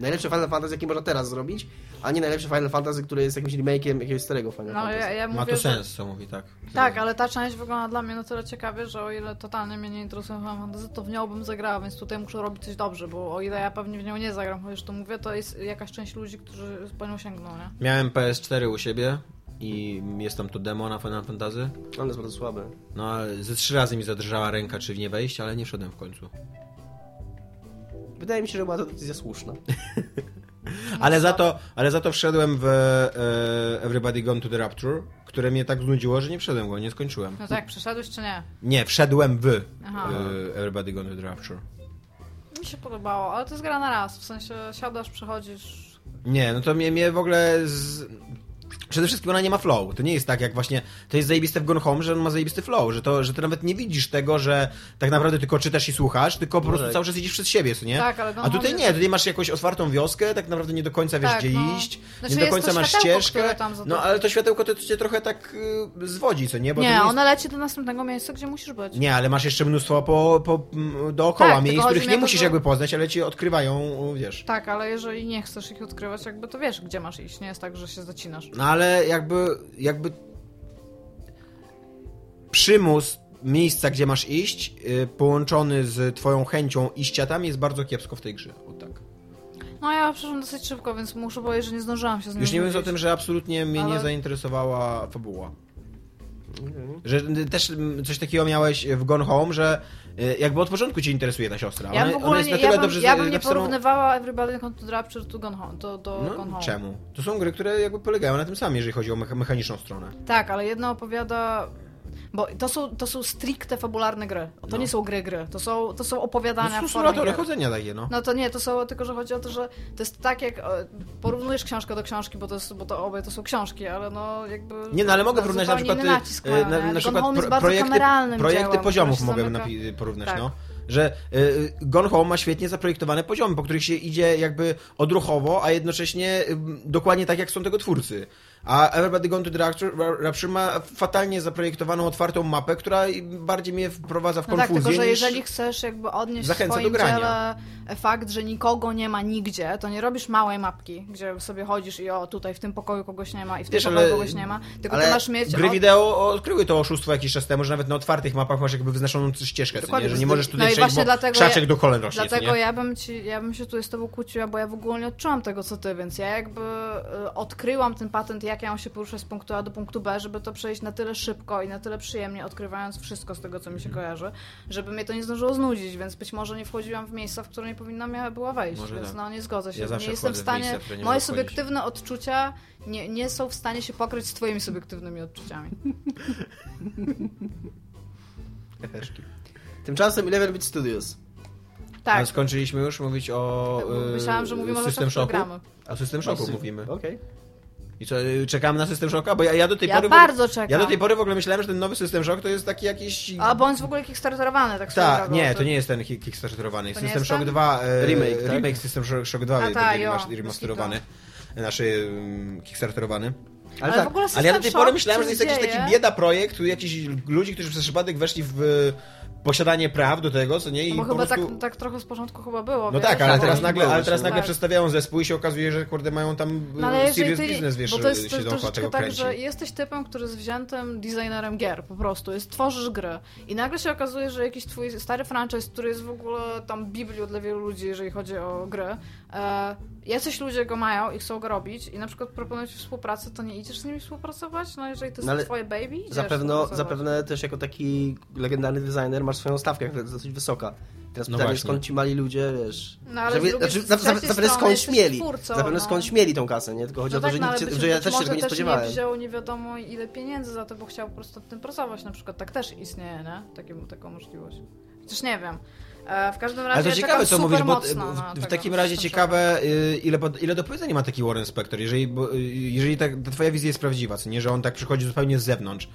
Najlepsze Final Fantasy, jakie można teraz zrobić, a nie najlepsze Final Fantasy, które jest jakimś remake'iem jakiegoś starego Final No Fantasy. ja, ja mówię, Ma to że- sens, co mówi, tak. Tak, ale ta część wygląda dla mnie na tyle ciekawie, że o ile totalnie mnie nie interesuje Final Fantasy, to w nią bym zagrała, więc tutaj muszę robić coś dobrze, bo o ile ja pewnie w nią nie zagram, chociaż to mówię, to jest jakaś część ludzi, którzy po nią sięgną, nie? Miałem PS4 u siebie i jest tam to demo na Final Fantasy. On jest bardzo słaby. No ze trzy razy mi zadrżała ręka, czy w nie wejść, ale nie wszedłem w końcu. Wydaje mi się, że była to decyzja słuszna. Ale za to, ale za to wszedłem w e, Everybody Gone to the Rapture, które mnie tak znudziło, że nie wszedłem go, nie skończyłem. No to jak, przeszedłeś czy nie? Nie, wszedłem w Aha. e, Everybody Gone to the Rapture. Mi się podobało, ale to jest gra na raz, w sensie siadasz, przechodzisz... Nie, no to mnie, mnie w ogóle z... Przede wszystkim ona nie ma flow. To nie jest tak jak właśnie. To jest zajebiste w Gone Home, że on ma zajebisty flow, że, to, że ty nawet nie widzisz tego, że tak naprawdę tylko czytasz i słuchasz, tylko po prostu cały czas idziesz przed siebie, co nie? Tak, ale Gone A tutaj Home nie, tutaj masz jakąś otwartą wioskę, tak naprawdę nie do końca wiesz Tak, gdzie no. iść, Znaczy nie do końca to masz ścieżkę. to- No ale to światełko to cię trochę tak y, zwodzi, co nie? Bo to Nie, jest... ona leci do następnego miejsca, gdzie musisz być. Nie, ale masz jeszcze mnóstwo po, po, dookoła Tak, miejsc, których nie to, musisz że- jakby poznać, ale ci odkrywają, wiesz. Tak, ale jeżeli nie chcesz ich odkrywać, jakby to wiesz, gdzie masz iść. Nie jest tak, że się zacinasz. No ale jakby, jakby przymus miejsca, gdzie masz iść, y, połączony z twoją chęcią iścia tam jest bardzo kiepsko w tej grze. O tak. No ja przeszłam dosyć szybko, więc muszę powiedzieć, że nie zdążyłam się z nim Już nie mówiąc o tym, że absolutnie mnie nie Ale- zainteresowała fabuła. Że y, też y, coś takiego miałeś w Gone Home, że jakby od początku cię interesuje ta siostra. Ja ona, bym w ogóle jest nie, na tyle ja bym, dobrze ja bym nie napisaną- porównywała Everybody Come to Rapture to Gone Home. Do, do Gone No, Home. czemu? To są gry, które jakby polegają na tym samym, jeżeli chodzi o mecha- mechaniczną stronę. Tak, ale jedna opowiada... Bo to są, to są stricte fabularne gry. To No. nie są gry gry. To są, to są opowiadania No, są w formie gry. chodzenia takie, no. No to nie, to są, tylko że chodzi o to, że to jest tak jak porównujesz książkę do książki, bo to, jest, bo to obie to są książki, ale no jakby... Nie, no ale mogę no, porównać na przykład, y, nacisk y, na, na Gone przykład pro, projekty, projekty dziełem, poziomów mogę zamyka- porównać, Tak. no. Że y, Gone Home ma świetnie zaprojektowane poziomy, po których się idzie jakby odruchowo, a jednocześnie y, dokładnie tak, jak są tego twórcy. A Everybody Gone to the Rapture, ma fatalnie zaprojektowaną, otwartą mapę, która bardziej mnie wprowadza w No tak, konfuzję tylko że niż... jeżeli chcesz jakby odnieść zachęca do swoim grania. dziele fakt, że nikogo nie ma nigdzie, to nie robisz małej mapki, gdzie sobie chodzisz i o, tutaj w tym pokoju kogoś nie ma i w tym Wiesz, pokoju ale- kogoś nie ma, tylko ale ty masz mieć... Gry wideo odkryły to oszustwo jakiś czas temu, że nawet na otwartych mapach masz jakby wyznaczoną ścieżkę, nie? że nie możesz No tutaj i przejść, bo dlatego krzaczek ja- do kolen rośnie, Dlatego ja bym, ci, ja bym się tu z tobą kłóciła, bo ja w ogóle nie odczułam tego, co ty, więc ja jakby y, odkryłam ten patent, jak ja mam się poruszać z punktu A do punktu B, żeby to przejść na tyle szybko i na tyle przyjemnie, odkrywając wszystko z tego, co mi się Mhm. kojarzy, żeby mnie to nie zdążyło znudzić, więc być może nie wchodziłam w miejsca, w które nie powinna miała była wejść, Może więc tak. no nie zgodzę się. Ja nie jestem w stanie, miejsca, moje wchodzić. subiektywne odczucia nie, nie są w stanie się pokryć z twoimi subiektywnymi odczuciami. Heheszki. Tymczasem Eleven Bit Studios. Tak, skończyliśmy już mówić o y, myślałam, że mówimy o System Shocku. gramy. O System Shocku mówimy. Okej. I co, y, czekamy na System Shocka? Bo ja, ja do tej Ja pory... bardzo ogóle, czekam. Ja do tej pory w ogóle myślałem, że ten nowy System Shock to jest taki jakiś... A bo on jest w ogóle kickstarterowany, tak Tak, nie, to nie jest ten ki- kickstarterowany. To System Shock ten? 2... e, Remake, tak? Remake System Shock, Shock 2 A będzie tak, jo, remaster- remasterowany. Znaczy um, kickstarterowany. Ale, tak, w ogóle Ale ja do tej pory myślałem, że to jest jakiś taki bieda projekt, tu jakiś ludzi, którzy przez przypadek weszli w e, posiadanie praw do tego, co nie? I Bo po chyba prostu... tak, tak trochę z początku chyba było. No wiesz? tak, ale tak, teraz tak, nagle, ale teraz nagle Tak. przedstawiają zespół i się okazuje, że kurde mają tam No ale e, jeżeli serious ty, business, wiesz, bo to jest się to, tego tak, kręci. że jesteś typem, który jest wziętym designerem gier, po prostu. Jest, tworzysz gry i nagle się okazuje, że jakiś twój stary franchise, który jest w ogóle tam biblią dla wielu ludzi, jeżeli chodzi o gry, e, jacyś ludzie go mają i chcą go robić i na przykład proponują ci współpracę, to nie idziesz z nimi współpracować? No jeżeli to jest No twoje baby, idziesz Zapewne, zapewne też jako taki legendarny designer masz swoją stawkę która jest dosyć wysoka. Teraz No pytanie, właśnie. skąd ci mali ludzie, wiesz... No, ale żeby, znaczy, zapewne strony skąd śmieli. twórcą, Zapewne no. skąd śmieli tą kasę, nie? Tylko chodzi No o to, tak, że, no, nikt, być, że ja też się może tego nie też nie spodziewałem. wziął nie wiadomo ile pieniędzy za to, bo chciał po prostu nad tym pracować. Na przykład tak też istnieje, nie? Taki, taką możliwość. Chociaż nie wiem. E, w każdym razie Ale to ciekawe, co mówisz, bo mocno w, w takim razie ciekawe, y, ile, ile do powiedzenia ma taki Warren Spector, jeżeli, y, jeżeli ta, ta twoja wizja jest prawdziwa, co nie, że on tak przychodzi zupełnie z zewnątrz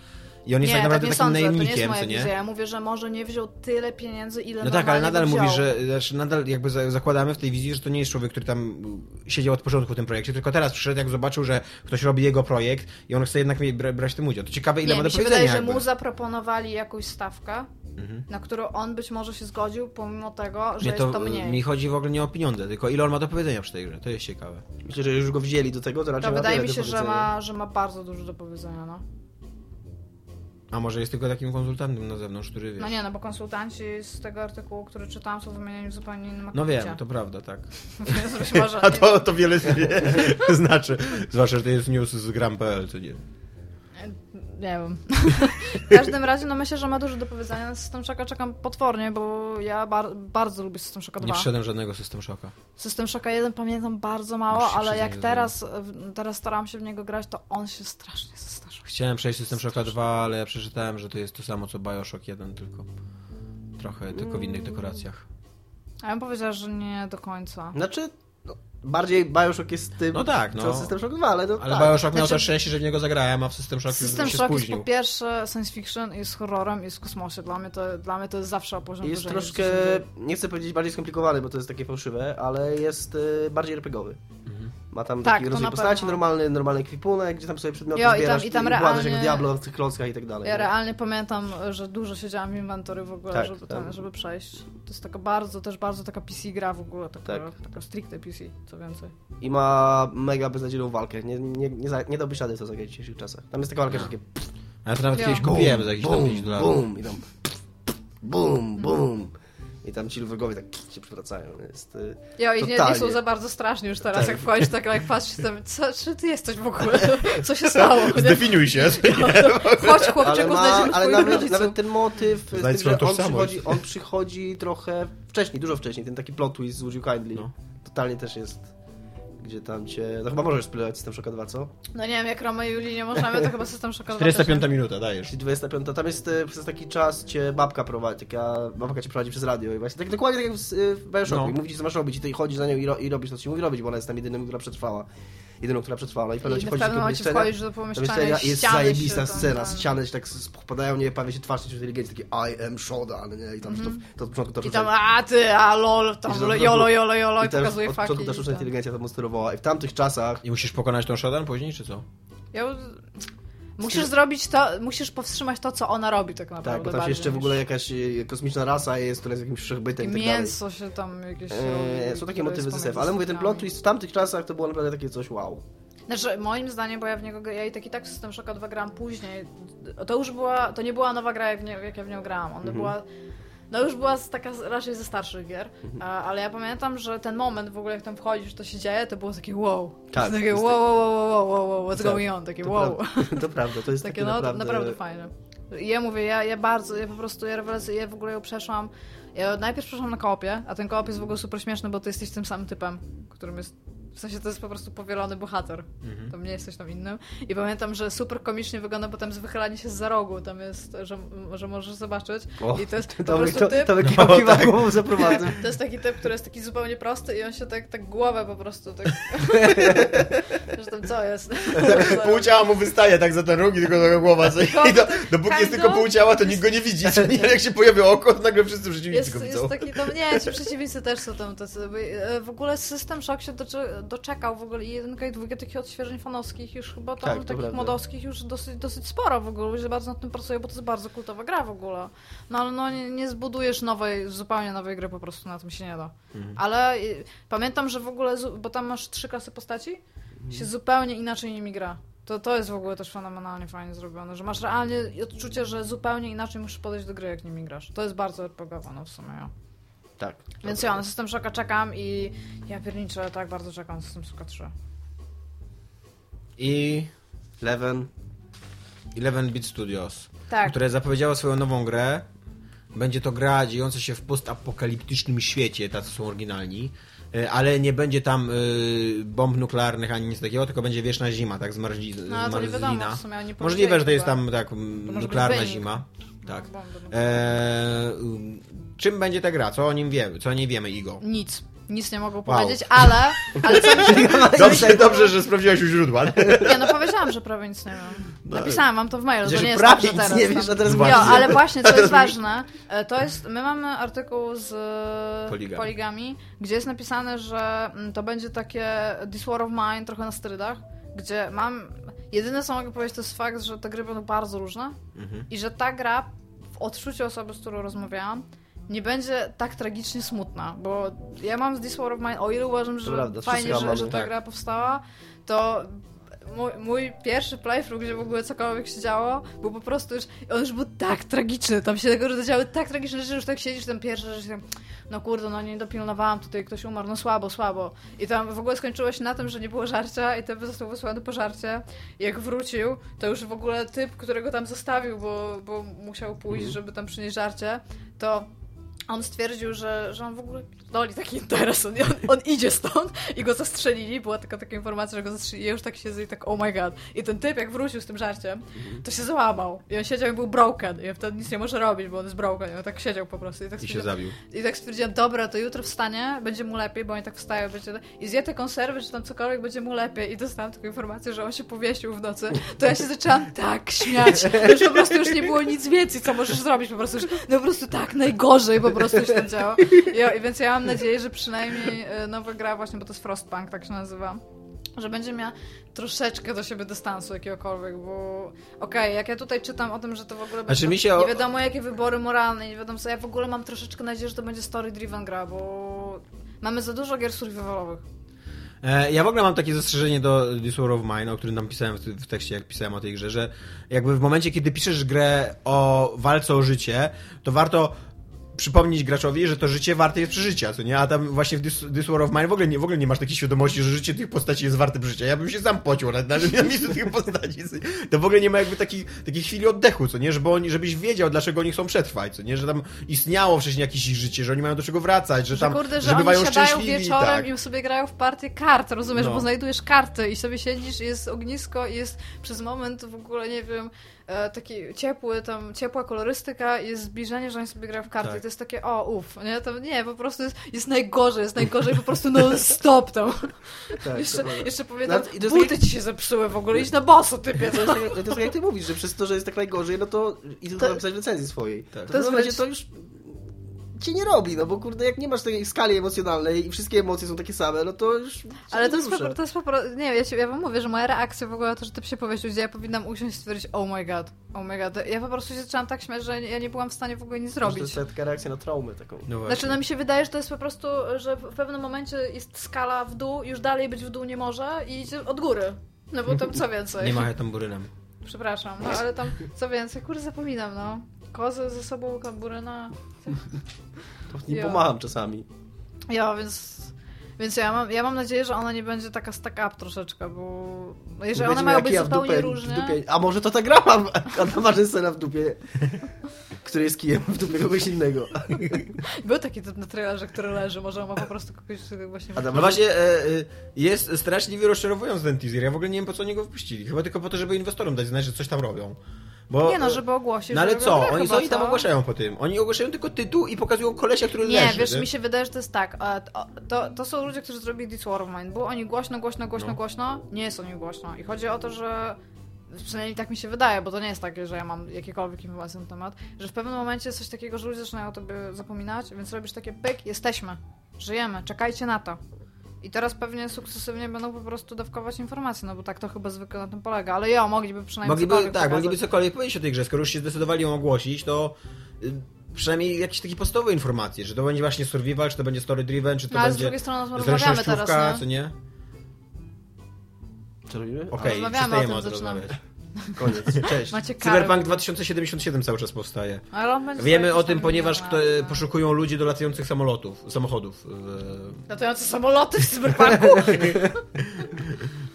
I on jest nie, tak naprawdę tak nie takim sądzę, to nie jest najemnikiem, moja co nie? wizja. Ja mówię, że może nie wziął tyle pieniędzy, ile No tak, ale nadal wziął. że znaczy nadal jakby za- zakładamy w tej wizji, że to nie jest człowiek, który tam siedział od początku w tym projekcie, tylko teraz przyszedł, jak zobaczył, że ktoś robi jego projekt i on chce jednak brać w tym udział. To ciekawe, ile nie, ma do mi się powiedzenia. wydaje, że jakby. mu zaproponowali jakąś stawkę, Mhm. na którą on być może się zgodził, pomimo tego, że Nie, jest to, to mniej. mi chodzi w ogóle nie o pieniądze, tylko ile on ma do powiedzenia przy tej grze. To jest ciekawe. Myślę, że już go wzięli do tego, to raczej To ma wydaje mi się, że ma, że ma bardzo dużo do powiedzenia, no. A może jest tylko takim konsultantem na zewnątrz, który wiesz. No nie, no bo konsultanci z tego artykułu, który czytałam, są wymienieni w zupełnie innym No wiem, to prawda, tak. Więc być może... A to, to wiele znaczy. Zwłaszcza, że to jest news z gram.pl, to nie. Nie wiem. w każdym razie, no myślę, że ma dużo do powiedzenia. Na System Shocka czekam potwornie, bo ja bar bardzo lubię System Shocka 2. Nie przyszedłem żadnego system shocka. System Shocka 1 pamiętam bardzo mało, ale jak teraz, teraz staram się w niego grać, to on się strasznie zestarzał. Chciałem przejść system shocka 2, ale ja przeczytałem, że to jest to samo co Bioshock 1, tylko trochę tylko w innych dekoracjach. A ja bym powiedziała, że nie do końca. Znaczy, no, bardziej Bioshock jest tym, No tak, no. co System Shock 2, ale no Ale tak. Bioshock miał to Znaczy- szczęście, że w niego zagrałem, a w System Shock System już się Shock jest po pierwsze science fiction, jest horrorem, jest w kosmosie. Dla mnie to, dla mnie to jest zawsze o poziom Jest troszkę, 10. nie chcę powiedzieć bardziej skomplikowany, bo to jest takie fałszywe, ale jest y, bardziej RPGowy. Mhm. Ma tam Tak, taki rozwój na postaci, pewno. normalny, normalny ekwipunek, gdzie tam sobie przedmioty Jo, i tam- zbierasz i tam realnie- jak Diablo w tych klockach i tak dalej. Ja nie? realnie pamiętam, że dużo siedziałam w inwentory w ogóle, Tak, żeby, tak. ten, żeby przejść. To jest taka bardzo, też bardzo taka PC gra w ogóle, taka, Tak. taka stricte PC, co więcej. I ma mega beznadziejną walkę. Nie, nie, nie, za, nie dałbyś rady to zagrać w dzisiejszych czasach. Tam jest taka walka, że takie A ja to nawet kiedyś kupiłem za jakieś tam 5 dolarów. bum, i tam bum, bum. I tam ci wrogowie tak się przewracają. Jest, y, Jo, i nie, nie są za bardzo straszni już teraz, Tak. jak wchodzisz, tak jak patrzysz, tam, co, czy ty jesteś w ogóle? Co się stało? Nie? Zdefiniuj się. Chodź ale chłopczyku, ma, znajdziemy ale nawet, nawet ten motyw, tym, że on przychodzi, on przychodzi trochę wcześniej, dużo wcześniej. Ten taki plot twist z Would You Kindly. No. Totalnie też jest gdzie tam cię... No chyba możesz spróbować System Shocka 2, co? No nie wiem, jak Roma i Julii nie możemy, to chyba system szokowy. 45 minuta, dajesz. Czyli 25, tam jest e, przez taki czas cię babka prowadzi, taka babka cię prowadzi przez radio i właśnie tak dokładnie tak jak w, e, w Bioshocku No. i mówi ci co masz robić i ty chodzisz za nią i, ro, i robisz to, co ci mówi robić, bo ona jest tam jedyną, która przetrwała. Jedyną, która przetrwała pewnym I momencie w wchodzisz do pewnym momencie pomieszczenia, wchodzisz do pomieszczenia jest zajebista scena, tam- ściany się tak spadają, nie, pojawia się twarz inteligencji, taki I am Shodan, nie? I tam to, to od początku to Mhm. I tam, a ty, a lol, tam że- jolo, jolo, jolo i pokazuje od faki. początku ta i sztuczna tam. inteligencja to sterowała i w tamtych czasach I musisz pokonać tą Shodan później, czy co? Ja... Musisz zrobić to, musisz powstrzymać to, co ona robi tak naprawdę. tak, bo tam się jeszcze w ogóle jakaś e, kosmiczna rasa jest, która jest jakimś wszechbytem i tak dalej. Mięso się tam jakieś Eee, są takie motywy jest z SF, pomiędzy ale mówię, ten plot twist w tamtych czasach to było naprawdę takie coś wow. Znaczy, moim zdaniem, bo ja w niego, ja i tak i tak System Shocka 2 grałam później, to już była, to nie była nowa gra, jak, nie, jak ja w nią grałam, ona Mhm. była, no już była taka raczej ze starszych gier, Mhm. ale ja pamiętam, że ten moment w ogóle, jak tam wchodzisz, to się dzieje, to było takie wow, Tak, takie wow, wow, wow, wow, wow, wow, what's Tak, going on, takie To, wow. prawda, to prawda, to jest Takie takie no, naprawdę... naprawdę... fajne. I ja mówię, ja, ja bardzo, ja po prostu, ja rewelacyjnie, ja w ogóle ją przeszłam. Ja najpierw przeszłam na koopie, a ten koop jest w ogóle super śmieszny, bo ty jesteś tym samym typem, którym jest. W sensie to jest po prostu powielony bohater. Mhm. To nie jesteś tam innym. I pamiętam, że super komicznie wygląda potem z wychylanie się z za rogu. Tam jest, że, że możesz zobaczyć. O, I to jest po To, prostu to, typ. to, to No, kiwa tak. głową zaprowadzę. To jest taki typ, który jest taki zupełnie prosty i on się tak, tak głowę po prostu tak... że tam co jest? Pół ciała mu wystaje tak za ten róg i tylko taka głowa. I do, dopóki jest tylko pół ciała, to nikt go nie widzi. Jak się pojawi oko, to nagle wszyscy przeciwnicy Jest, go jest widzą. taki tam, nie, ci przeciwnicy też są tam tacy. e, W ogóle System Shock się docze, doczekał w ogóle i jedynka i dwójka takich odświeżeń fanowskich już chyba tam, Tak, takich prawda. modowskich już dosyć, dosyć sporo w ogóle, ludzie bardzo nad tym pracują, bo to jest bardzo kultowa gra w ogóle. No ale no nie, nie zbudujesz nowej, zupełnie nowej gry, po prostu na tym się nie da. Mhm. Ale y, pamiętam, że w ogóle, bo tam masz trzy klasy postaci, Mhm. się zupełnie inaczej nimi gra. To, to jest w ogóle też fenomenalnie fajnie zrobione, że masz realnie odczucie, że zupełnie inaczej musisz podejść do gry, jak nimi grasz. To jest bardzo RPGowe, no w sumie, ja. Tak. Więc ja na System Shocka czekam i ja pierniczę, tak bardzo czekam na System Shocka 3. I Leven. 11-bit Studios, Tak, które zapowiedziało swoją nową grę. Będzie to gra dziejąca się w postapokaliptycznym świecie, tacy są oryginalni. E, Ale nie będzie tam y, bomb nuklearnych ani nic takiego, tylko będzie wieczna zima, tak zmarzli, no to nie wiadomo, zmarzlina. w sumie oni Możliwe, że to jest tam tak nuklearna zima. No, Tak. no. E, y, czym będzie ta gra? Co o nim wiemy? Co o niej wiemy, Igo? Nic. nic nie mogą Wow. powiedzieć, ale, ale co mi się... Dobrze, dobrze, że sprawdziłaś u źródła. Nie, no powiedziałam, że prawie nic nie wiem. Napisałam, mam to w mailu, to Że nie jest prawie nic teraz nie wiesz, a teraz Jo, właśnie. ale właśnie, co jest ważne, e, to jest, my mamy artykuł z e, Poligami. poligami, gdzie jest napisane, że mm, to będzie takie This War of Mine trochę na sterydach, gdzie mam, jedyne co mogę powiedzieć to jest fakt, że te gry będą bardzo różne Mhm. i że ta gra w odczuciu osoby, z którą rozmawiałam, nie będzie tak tragicznie smutna, bo ja mam z This War of Mine, o ile uważam, że prawda, fajnie, że, że ta tak. gra powstała, to mój, mój pierwszy playthrough, gdzie w ogóle cokolwiek się działo, był po prostu już, on już był tak tragiczny, tam się tego działy tak tragiczne rzeczy, że już tak siedzisz ten pierwszy, że się tam, no kurde, no nie dopilnowałam, tutaj ktoś umarł, no słabo, słabo. I tam w ogóle skończyło się na tym, że nie było żarcia i ten został wysłany po żarcie. I jak wrócił, to już w ogóle typ, którego tam zostawił, bo, bo musiał pójść, żeby tam przynieść żarcie, to on stwierdził, że, że on w ogóle doli taki interes, on, on, on idzie stąd i go zastrzelili, była taka, taka informacja, że go zastrzelili, ja już tak siedzę i tak oh my god. I ten typ jak wrócił z tym żarciem, to się załamał i on siedział i był broken i on wtedy nic nie może robić, bo on jest broken i on tak siedział po prostu. I, tak I się stwierdziłem- zabił. i tak stwierdziłam, dobra, to jutro wstanie, będzie mu lepiej, bo oni tak wstają, będzie i zje te konserwy, czy tam cokolwiek, będzie mu lepiej. I dostałam taką informację, że on się powiesił w nocy. To ja się zaczęłam tak śmiać. Już po prostu już nie było nic więcej, co możesz zrobić. Po prostu już, no po prostu tak najgorzej po prostu się tam działo. I, więc ja mam nadzieję, że przynajmniej e, nowa gra właśnie, bo to jest Frostpunk, tak się nazywa, że będzie miała troszeczkę do siebie dystansu jakiegokolwiek, bo okej, jak ja tutaj czytam o tym, że to w ogóle Znaczy, będzie się nie wiadomo jakie wybory moralne, nie wiadomo co, ja w ogóle mam troszeczkę nadzieję, że to będzie story-driven gra, bo mamy za dużo gier survivalowych. E, Ja w ogóle mam takie zastrzeżenie do This War of Mine, o którym tam pisałem w tekście, jak pisałem o tej grze, że jakby w momencie, kiedy piszesz grę o walce o życie, to warto przypomnieć graczowi, że to życie warte jest przeżycia, co nie? A tam właśnie w This, This War of Mine w ogóle, nie, w ogóle nie masz takiej świadomości, że życie tych postaci jest warte przeżycia. Ja bym się sam pociął na, na, na miejscu tych postaci. To w ogóle nie ma jakby takich, takiej chwili oddechu, co nie? Żeby oni, żebyś wiedział, dlaczego oni chcą przetrwać, co nie? Że tam istniało wcześniej jakieś ich życie, że oni mają do czego wracać, że Że tam, kurde, że że oni bywają siadają wieczorem tak. i sobie grają w partię kart, rozumiesz, No. bo znajdujesz karty i sobie siedzisz jest ognisko i jest przez moment w ogóle, nie wiem, e, taki ciepły, tam ciepła kolorystyka i jest zbliżenie, że oni sobie grają w karty Tak. i to jest takie, o, uff, nie, to nie, po prostu jest, jest najgorzej, jest najgorzej po prostu non stop tam. Tak, jeszcze, jeszcze to jest buty ci się zepsuły w ogóle, idź na boso, typie. To jest, tak, to jest tak jak ty mówisz, że przez to, że jest tak najgorzej, no to i To- napisać recenzję swojej. Tak. To, To wręcz- to już cię nie robi, no bo kurde, jak nie masz takiej skali emocjonalnej i wszystkie emocje są takie same, no to już Ale to jest, po, to jest po prostu, nie ja, ci, ja wam mówię, że moja reakcja w ogóle to, że ty się powiesił, gdzie ja powinnam usiąść i stwierdzić, oh my god, oh my god. Ja po prostu się zaczęłam tak śmiać, że ja nie byłam w stanie w ogóle nic To zrobić. jest taka reakcja na traumę taką. No właśnie. Znaczy, no mi się wydaje, że to jest po prostu, że w pewnym momencie jest skala w dół, już dalej być w dół nie może i idzie od góry. No bo tam co więcej. Nie machaj tamburynem. Przepraszam, no ale tam co więcej, kurde zapominam, no. Kozy ze sobą, kamburyna. To nie Jo. pomacham czasami. Ja, więc... Więc ja mam, ja mam nadzieję, że ona nie będzie taka stack up troszeczkę, bo no jeżeli one Będziemy mają jak być ja zupełnie dupie, różne... A może to ta gra ma Anna Marzensena w dupie, który jest kijem w dupie kogoś innego. Był taki typ na trailerze, który leży, może on ma po prostu kogoś właśnie... Adam- No właśnie, e, e, jest straszliwie rozczarowujący ten teaser. Ja w ogóle nie wiem, po co oni go wypuścili. Chyba tylko po to, żeby inwestorom dać znać, że coś tam robią. Bo, Nie no, żeby ogłosić, No ale co? grę Oni, co oni tam ogłaszają po tym? Oni ogłaszają tylko tytuł i pokazują kolesia, który Nie, leży. wiesz, nie? mi się wydaje, że to jest tak. to- To, są ludzie, którzy zrobili This War of Mine. Było oni głośno, głośno, głośno, No. głośno. Nie jest o nich głośno. I chodzi o to, że przynajmniej tak mi się wydaje, bo to nie jest takie, że ja mam jakiekolwiek informacje na temat, że w pewnym momencie jest coś takiego, że ludzie zaczynają o tobie zapominać, więc robisz takie pyk, jesteśmy, żyjemy, czekajcie na to. I teraz pewnie sukcesywnie będą po prostu dawkować informacje, no bo tak to chyba zwykle na tym polega. Ale ja, mogliby przynajmniej Mogliby, cokolwiek tak, pokazać. mogliby cokolwiek powiedzieć o tej grze. Skoro już się zdecydowali ją ogłosić, to y, przynajmniej jakieś takie podstawowe informacje, że to będzie właśnie survival, czy to będzie story driven, czy to No, ale z będzie drugiej strony rozmawiamy teraz, nie? co nie? Co robimy? Okej, rozmawiamy o przestajemy tym, o tym zaczynamy. rozmawiać. Koniec. Cześć. Cyberpunk 2077 cały czas powstaje. Ale on będzie Wiemy o tym, ponieważ kto, poszukują ludzi do latających samolotów, samochodów. w- Latające samoloty w cyberpunku?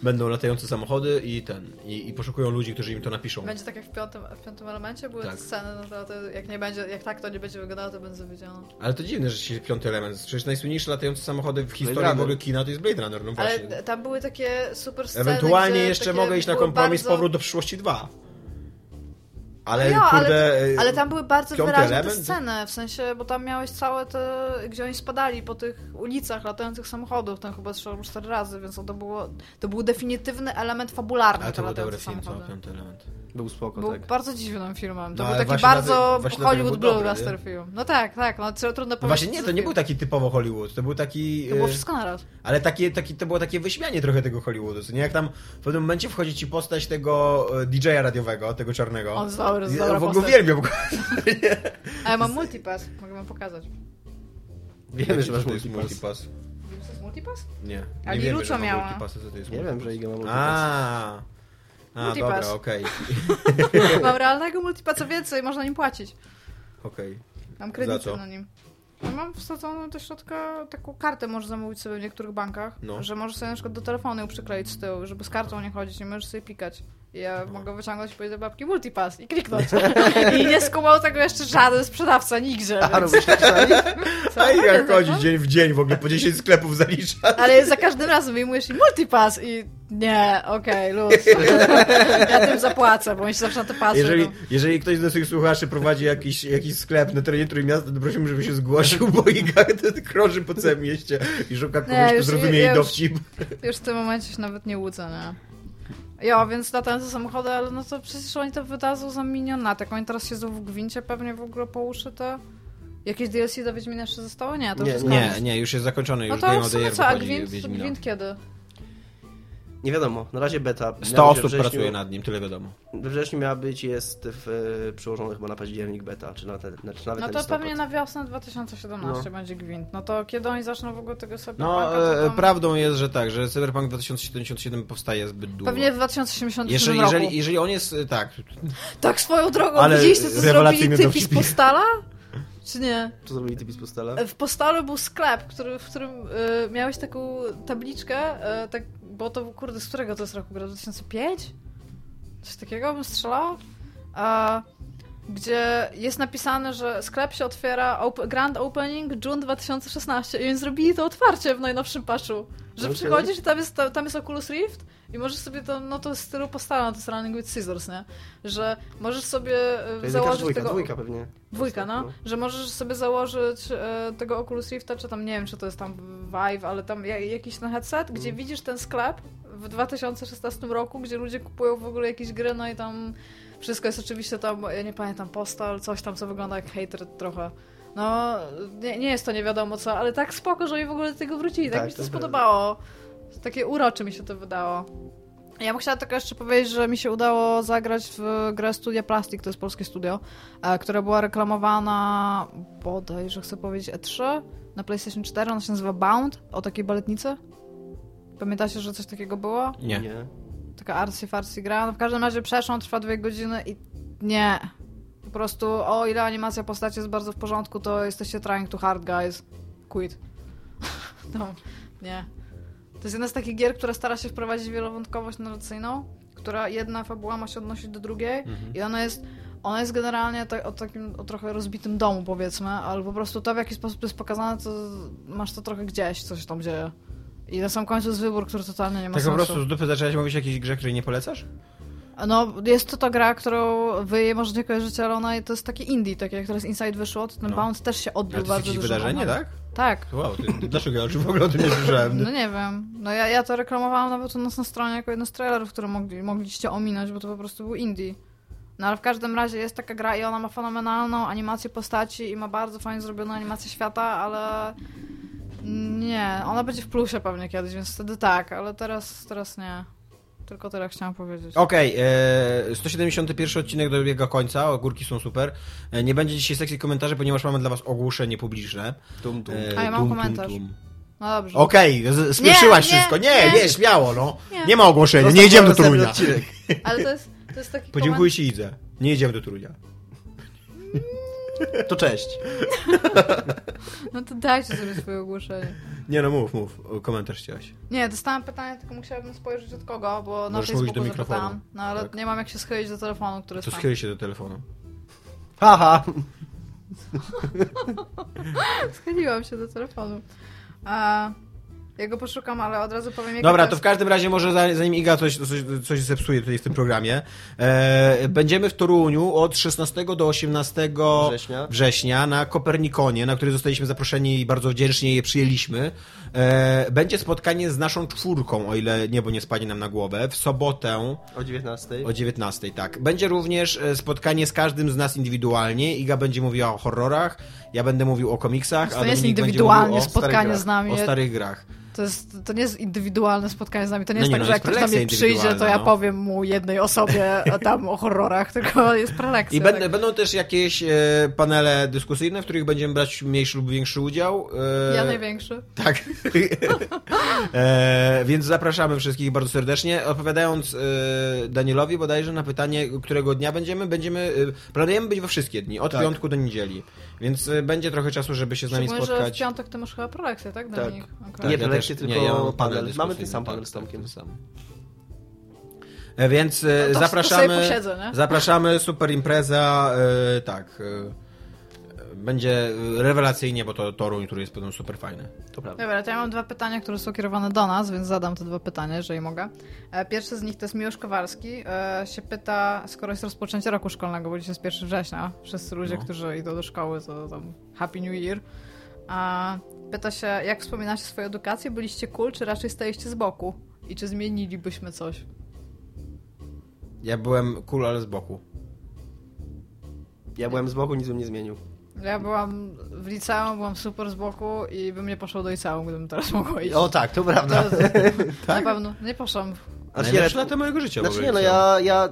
Będą latające samochody i ten. I, i poszukują ludzi, którzy im to napiszą. Będzie tak jak w piątym, w piątym elemencie były Tak. te sceny, no to, to jak nie będzie, jak tak to nie będzie wyglądało, to będzie widziano. Ale to dziwne, że się piąty element. Przecież najsłynniejsze latające samochody w historii w ogóle kina to jest Blade Runner, no Ale właśnie. tam były takie super sceny, Ewentualnie gdzie jeszcze mogę iść na kompromis bardzo... powrót do przyszłości 2. Ale kurde... ale, ale tam były bardzo wyraźne element? te sceny, w sensie, bo tam miałeś całe te, gdzie oni spadali po tych ulicach latających samochodów, tam chyba albo cztery razy, więc to było, to był definitywny element fabularny, Ale to był dobry film. Piąty element. Był spoko, Był tak. bardzo dziwnym filmem. To No, był taki właśnie bardzo dlatego- Hollywood blockbuster film. No tak, tak, no tr- trudno No powiedzieć. właśnie nie, to nie był taki typowo Hollywood, to był taki... To było e, wszystko naraz. Ale takie, taki, to było takie wyśmianie trochę tego Hollywoodu, co nie? Jak tam w pewnym momencie wchodzi ci postać tego e, DJ-a radiowego, tego czarnego. On jest Ja dobra w ogóle postać. uwielbiam. go. A ja mam multipass, mogę wam pokazać. Wiemy, że masz to jest multipass. multipass. Wiesz, co jest multipass? Nie, A ma miała. multipassa, co to jest Nie multipass. wiem, że Iga ma multipass. A, a Multipass. dobra, okej. Mam realnego multipassa więcej, można nim płacić. Okej. Mam Za kredyty na nim. Ja mam wsadzoną do środka taką kartę, możesz zamówić sobie w niektórych bankach, No. że możesz sobie na przykład do telefonu ją przykleić z tyłu, żeby z kartą nie chodzić, nie możesz sobie pikać. I ja No. mogę wyciągnąć i powiedzieć do babki multipass i kliknąć. I nie skumał tego jeszcze żaden sprzedawca nigdzie. A, robisz tak? A i jak chodzi dzień w dzień, w ogóle po 10 sklepów zalicza. Ale za każdym razem wyjmujesz i multipass i nie, okej, luz. ja tym zapłacę, bo oni się zawsze na to patrzą. Jeżeli, no. jeżeli ktoś z naszych słuchaczy prowadzi jakiś, jakiś sklep na terenie Trójmiasta, to prosimy, żeby się zgłosił, bo Iga krąży po całym mieście i szuka kogoś, Nie, kto zrozumie jej dowcip. Już w tym momencie się nawet nie łudzę, nie? Jo, więc latające samochody, ale no to przecież oni to wydadzą za milionatek. Oni teraz siedzą w gwincie pewnie w ogóle po uszy to... Jakieś DLC do Wiedźmina jeszcze zostało? Nie, to już Nie, jest nie. Nie, już jest zakończony, No już to Game w sumie co, a gwint, gwint kiedy? Nie wiadomo, na razie beta. 100 Miała być we osób wrześniu- pracuje nad nim, tyle wiadomo. We wrześniu miała być, jest w, e, przyłożony chyba na październik beta, czy nawet, czy nawet No to pewnie na wiosnę 2017 No. będzie gwint. No to kiedy oni zaczną w ogóle tego sobie No, e, prawdą jest, że tak, że Cyberpunk 2077 powstaje zbyt długo. Pewnie w 2077 jeżeli, roku. jeżeli, jeżeli on jest, e, tak, Tak swoją drogą, Ale widzieliście co zrobili typi z. Postala? Czy nie? Co zrobili typi z postala? W Postalu był sklep, który, w którym y, miałeś taką tabliczkę, y, tak, bo to, kurde, z którego to jest roku? Gra 2005? Coś takiego bym strzelała? A, gdzie jest napisane, że sklep się otwiera op Grand Opening June 2016 i oni zrobili to otwarcie w najnowszym patchu. Że Okej. przychodzisz i tam jest, tam jest Oculus Rift i możesz sobie to, no to w stylu Postala, to jest Running with Scissors, nie? Że możesz sobie y, To założyć dwójka, tego... dwójka pewnie. Dwójka, no. Że możesz sobie założyć e, tego Oculus Rifta, czy tam, nie wiem, czy to jest tam Vive, ale tam ja- jakiś ten headset, gdzie Mm. widzisz ten sklep w 2016 roku, gdzie ludzie kupują w ogóle jakieś gry, no i tam wszystko jest oczywiście tam, ja nie pamiętam, postal, coś tam, co wygląda jak hater trochę. No, nie, nie jest to nie wiadomo co, ale tak spoko, że oni w ogóle do tego wrócili, tak, Tak, mi się to spodobało. Takie urocze mi się to wydało. Ja bym chciała tylko jeszcze powiedzieć, że mi się udało zagrać w grę Studia Plastic, to jest polskie studio, e, która była reklamowana bodaj, że chcę powiedzieć E3 na PlayStation 4, ona się nazywa Bound, o takiej baletnicy. Pamiętacie, że coś takiego było? nie. Nie. Taka artsy fartsy gra. No w każdym razie przeszłam, trwa dwie godziny i nie. Po prostu o ile animacja postaci jest bardzo w porządku, to jesteście trying too hard, guys. Quit. no, nie. To jest jedna z takich gier, która stara się wprowadzić wielowątkowość narracyjną, która jedna fabuła ma się odnosić do drugiej Mhm. i ona jest ona jest generalnie ta, o takim o trochę rozbitym domu, powiedzmy, ale po prostu to, w jaki sposób to jest pokazane, to masz to trochę gdzieś, co się tam dzieje. I na sam końcu jest wybór, który totalnie nie ma Tak po sensu. prostu z dupy zaczęłaś mówić o jakiejś grze, której nie polecasz? No, jest to ta gra, którą wy jej może nie kojarzycie, ale ona to jest taki indie, taki jak teraz Inside wyszło, to ten No. Bound też się odbił Ale to jest bardzo dużo. wydarzenie, tak? Tak. Wow, ty, ty, dlaczego ja w ogóle o tym nie słyszałem? No nie wiem. No ja, ja to reklamowałam nawet u nas na stronie jako jeden z trailerów, które mogli, mogliście ominąć, bo to po prostu był indie. No ale w każdym razie jest taka gra i ona ma fenomenalną animację postaci i ma bardzo fajnie zrobioną animację świata, ale nie, ona będzie w plusie pewnie kiedyś, więc wtedy tak, ale teraz, teraz nie. Tylko tyle chciałam powiedzieć. Okej, e, 171 odcinek dobiega końca, górki są super. E, nie będzie dzisiaj sekcji komentarzy, ponieważ mamy dla was ogłoszenie publiczne. Tum, tum. E, A ja mam tum, komentarz. tum. No dobrze. Okej, Nie, nie, wszystko. Nie, nie, nie. śmiało, no. Nie. Nie ma ogłoszenia, Zostaw nie idziemy do odcinek. Ale to jest, to jest taki Podziękuj ci Idze. Nie idziemy do Torunia. To cześć. No to dajcie sobie swoje ogłoszenie. Nie no, mów, mów. Komentarz chciałaś. Nie, dostałam pytanie, tylko musiałabym spojrzeć od kogo, bo na Możesz Facebooku do mikrofonu. zapytałam. No ale Tak. nie mam jak się schylić do telefonu, który To jest tam. schyl się do telefonu. Haha. Schyliłam się do telefonu. A, Ja go poszukam, ale od razu powiem, jak Dobra, to w każdym razie może za- zanim Iga coś, coś, coś zepsuje tutaj w tym programie, e, będziemy w Toruniu od 16 do 18 Września. września na Kopernikonie, na który zostaliśmy zaproszeni i bardzo wdzięcznie je przyjęliśmy. E, będzie spotkanie z naszą czwórką, o ile niebo nie spadnie nam na głowę, w sobotę O 19. o 19, tak. Będzie również e, spotkanie z każdym z nas indywidualnie. Iga będzie mówiła o horrorach, ja będę mówił o komiksach, To jest Dominik będzie indywidualnie mówił o spotkanie starych grach. z nami. o starych grach. To, jest, to nie jest indywidualne spotkanie z nami. To nie No jest nie, tak, no, że jest jak ktoś do mnie przyjdzie, to ja no. powiem mu jednej osobie tam o horrorach, tylko jest prelekcja. I będą, tak. będą też jakieś e, panele dyskusyjne, w których będziemy brać mniejszy lub większy udział. E, Ja największy. Tak. e, więc zapraszamy wszystkich bardzo serdecznie. Odpowiadając e, Danielowi bodajże na pytanie, którego dnia będziemy, będziemy e, planujemy być we wszystkie dni, od Tak. piątku do niedzieli. Więc e, będzie trochę czasu, żeby się z nami Szczególnie, że w spotkać. piątek ty masz chyba prelekcję, tak, Dominik? Okej. Nie, ja prelekcje, też- tylko ja mam panel. Mamy ten sam panel tak, z Tomkiem. sam. E, Więc No to- to zapraszamy, posiedzę, nie? zapraszamy, super impreza, e, tak. E, będzie rewelacyjnie, bo to Toruń, który jest pewno super fajny. To prawda. Dobra, to ja mam dwa pytania, które są kierowane do nas, więc zadam te dwa pytania, jeżeli mogę. E, Pierwsze z nich to jest Miłosz Kowalski. E, się pyta, skoro jest rozpoczęcie roku szkolnego, bo dzisiaj jest 1 września, wszyscy ludzie, No. którzy idą do szkoły, to tam Happy New Year. A pyta się, jak wspominacie swoją edukację? Byliście cool, czy raczej staliście z boku? I czy zmienilibyśmy coś? Ja byłem cool, ale z boku. Ja byłem z boku, nic bym nie zmienił. Ja byłam w liceum, byłam super z boku i bym nie poszła do liceum, gdybym teraz mogła iść. O tak, to prawda. To, Na pewno, nie poszłam. Znaczy, Najlepsze lata mojego życia znaczy nie, no ja, ja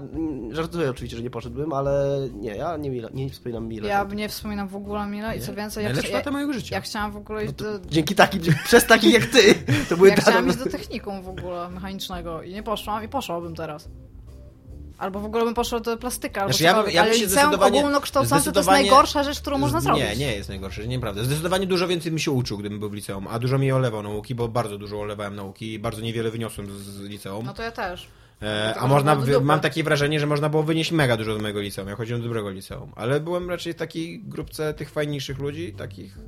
żartuję oczywiście, że nie poszedłem, ale nie, ja nie, mile, nie wspominam mile. Ja nie wspominam w ogóle Mila i co więcej, ja, Najlepsze ja, lata mojego życia. ja chciałam w ogóle iść do... Dzięki takim, przez takich jak ty, to były Ja chciałam iść do technikum w ogóle mechanicznego i nie poszłam i poszłabym teraz. Albo w ogóle bym poszła do plastyka, albo Znaczy, ja bym- ja bym ale liceum ogólnokształcące to jest najgorsza rzecz, którą można zrobić. Nie, nie jest najgorsze, nieprawda. Zdecydowanie dużo więcej bym się uczył, gdybym był w liceum, a dużo mi olewał nauki, bo bardzo dużo olewałem nauki i bardzo niewiele wyniosłem z, z liceum. No to ja też. E, a można, mam takie wrażenie, że można było wynieść mega dużo z mojego liceum. Ja chodziłem do dobrego liceum, ale byłem raczej w takiej grupce tych fajniejszych ludzi, takich...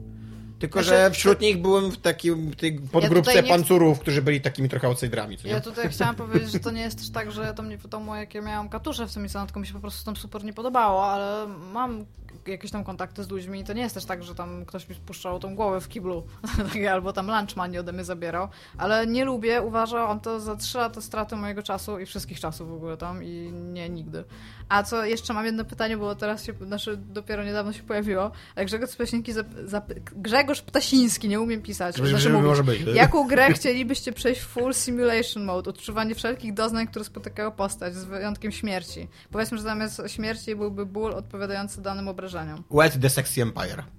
Tylko, Znaczy, że wśród nich byłem w takim tej podgrupce tutaj nie pancurów, którzy byli takimi trochę outsiderami? Ja tutaj chciałam powiedzieć, że to nie jest też tak, że to mnie wiadomo, jakie miałam katusze w tym liceum, tylko mi się po prostu tam super nie podobało, ale mam jakieś tam kontakty z ludźmi i to nie jest też tak, że tam ktoś mi spuszczał tą głowę w kiblu, Tak, albo tam lunchman nie ode mnie zabierał, ale nie lubię, uważam to za trzy lata straty mojego czasu i wszystkich czasów w ogóle tam i nie nigdy. A co jeszcze mam jedno pytanie, bo teraz się, znaczy dopiero niedawno się pojawiło. Grzegorz Ptasiński, zap, zap, Grzegorz Ptasiński, nie umiem pisać. Znaczy mówić. może być. Jaką grę chcielibyście przejść w full simulation mode? Odczuwanie wszelkich doznań, które spotykają postać, z wyjątkiem śmierci. Powiedzmy, że zamiast śmierci byłby ból odpowiadający danym obrażeniom. Wet the Sexy Empire.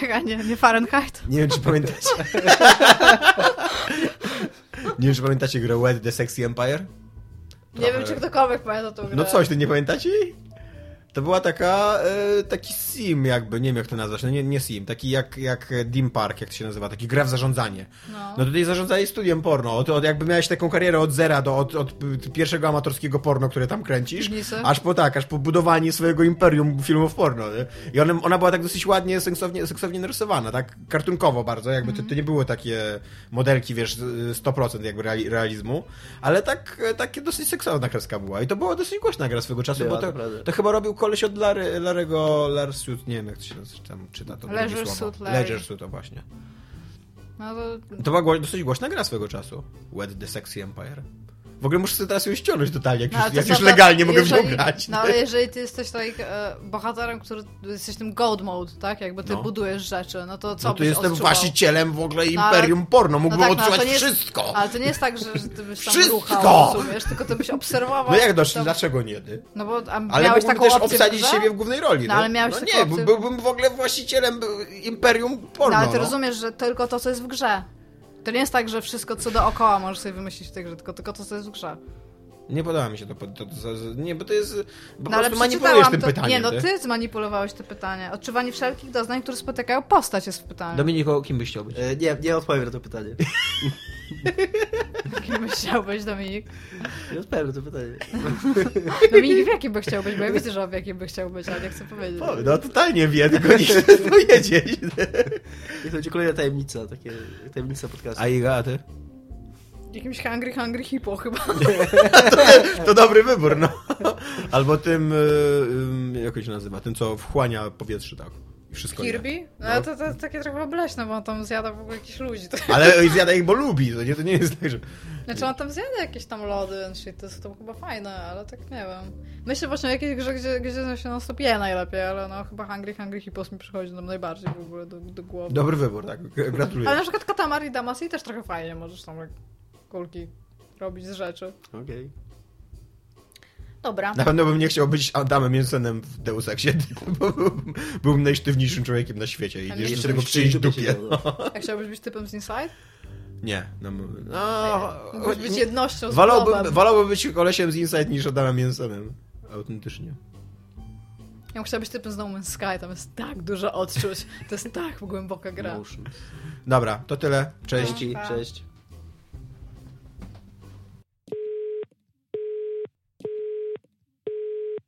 Tak, a nie, nie Fahrenheit? Nie wiem, czy pamiętacie. nie wiem, czy pamiętacie grę Wet the Sexy Empire? Nie wiem, czy ktokolwiek pamięta tą grę. No coś, ty nie pamiętacie jej? To była taka, e, taki sim jakby, nie wiem jak to nazwać, no nie, nie sim, taki jak, jak Dim Park, jak to się nazywa, taki gra w zarządzanie. No. No tutaj zarządzali studiem porno, od, od, jakby miałeś taką karierę od zera do od, od pierwszego amatorskiego porno, które tam kręcisz, aż po tak, aż po budowanie swojego imperium filmów porno. Nie? I ona, ona była tak dosyć ładnie, seksownie, seksownie narysowana, tak kartunkowo bardzo, jakby to, to nie były takie modelki, wiesz, 100% jakby reali, realizmu, ale tak, takie dosyć seksowna kreska była. I to była dosyć głośna gra swego czasu, Była, bo to, to prawda. to chyba robił koleś od Larry, Larego, Larsuit, nie wiem jak to się tam czyta to Leisure. Suit Larry. Leisure Suit, to właśnie. No to... To była dosyć głośna gra swego czasu. Wed the Sexy Empire. W ogóle muszę sobie teraz ją ściągnąć totalnie, jak No, już, jak już legalnie mogę w nią grać. No ale jeżeli ty jesteś tak e, bohaterem, który jesteś tym gold mode, tak? Jakby ty No. budujesz rzeczy, no to co No to jestem odczuwał? właścicielem w ogóle No, imperium porno, mógłbym tak, no, ale odczuwać jest- wszystko. Ale to nie jest tak, że, że ty byś tam Wszystko! ruchał, rozumiesz? Tylko ty byś obserwował. No jak tam- dlaczego nie ty? No bo a Ale miałeś taką też opcję obsadzić grze? siebie w głównej roli. No, ale miałeś no nie, opcję- byłbym w ogóle właścicielem imperium porno. No ale ty no. rozumiesz, że tylko to, co jest w grze. To nie jest tak, że wszystko, co dookoła możesz sobie wymyślić w tej grze, tylko, tylko to, co jest w grze. Nie podoba mi się to. to, to, to nie, bo to jest... Po No ale manipulujesz tym to. pytaniem. Nie, no ty. ty zmanipulowałeś to pytanie. Odczuwanie wszelkich doznań, które spotykają postać jest w pytaniu. Dominiko, kim byś chciał być? E, nie, nie odpowiem na to pytanie. Kim byś chciał być, Dominik? Nie odpowiem na to pytanie. Dominik w jakim by chciał być, bo ja widzę, że w jakim by chciał być, ale nie chcę powiedzieć. No totalnie wie, tylko nie chce powiedzieć. I to będzie kolejna tajemnica, takie tajemnica podcastu. A Iga, a ty? Jakimś hungry, hungry hippo chyba. To dobry wybór, no. Albo tym, y, jak on się nazywa, tym, co wchłania powietrze, tak. I wszystko je. Kirby? No, No. to, to takie trochę obleśne, bo on tam zjada w ogóle jakichś ludzi. To... Ale zjada ich, bo lubi, to nie, to nie jest tak, że... Znaczy on tam zjada jakieś tam lody shit, to jest to chyba fajne, ale tak nie wiem. Myślę właśnie o jakiejś grze, gdzie, gdzie się non stop je najlepiej, ale no chyba Hungry Hungry Hippos mi przychodzi nam najbardziej w ogóle do, do głowy. Dobry wybór, tak. Gratuluję. Ale na przykład Katamari Damacy też trochę fajnie możesz tam kulki robić z rzeczy. Okej. Dobra. Na pewno bym nie chciał być Adamem Jensenem w Deus Exie, bo byłbym, byłbym najsztywniejszym człowiekiem na świecie i jeszcze tego przyjść dupie no. Jak chciałbyś być typem z Inside? Nie. No, no, Mógłbyś być jednością z wolałbym, wolałbym być kolesiem z Inside niż Adamem Jensenem. Autentycznie. Ja bym chciała być typem z No Man's Sky, tam jest tak dużo odczuć. To jest tak głęboka gra. Dobra, to tyle. Cześć. Cześć. Pa. Cześć.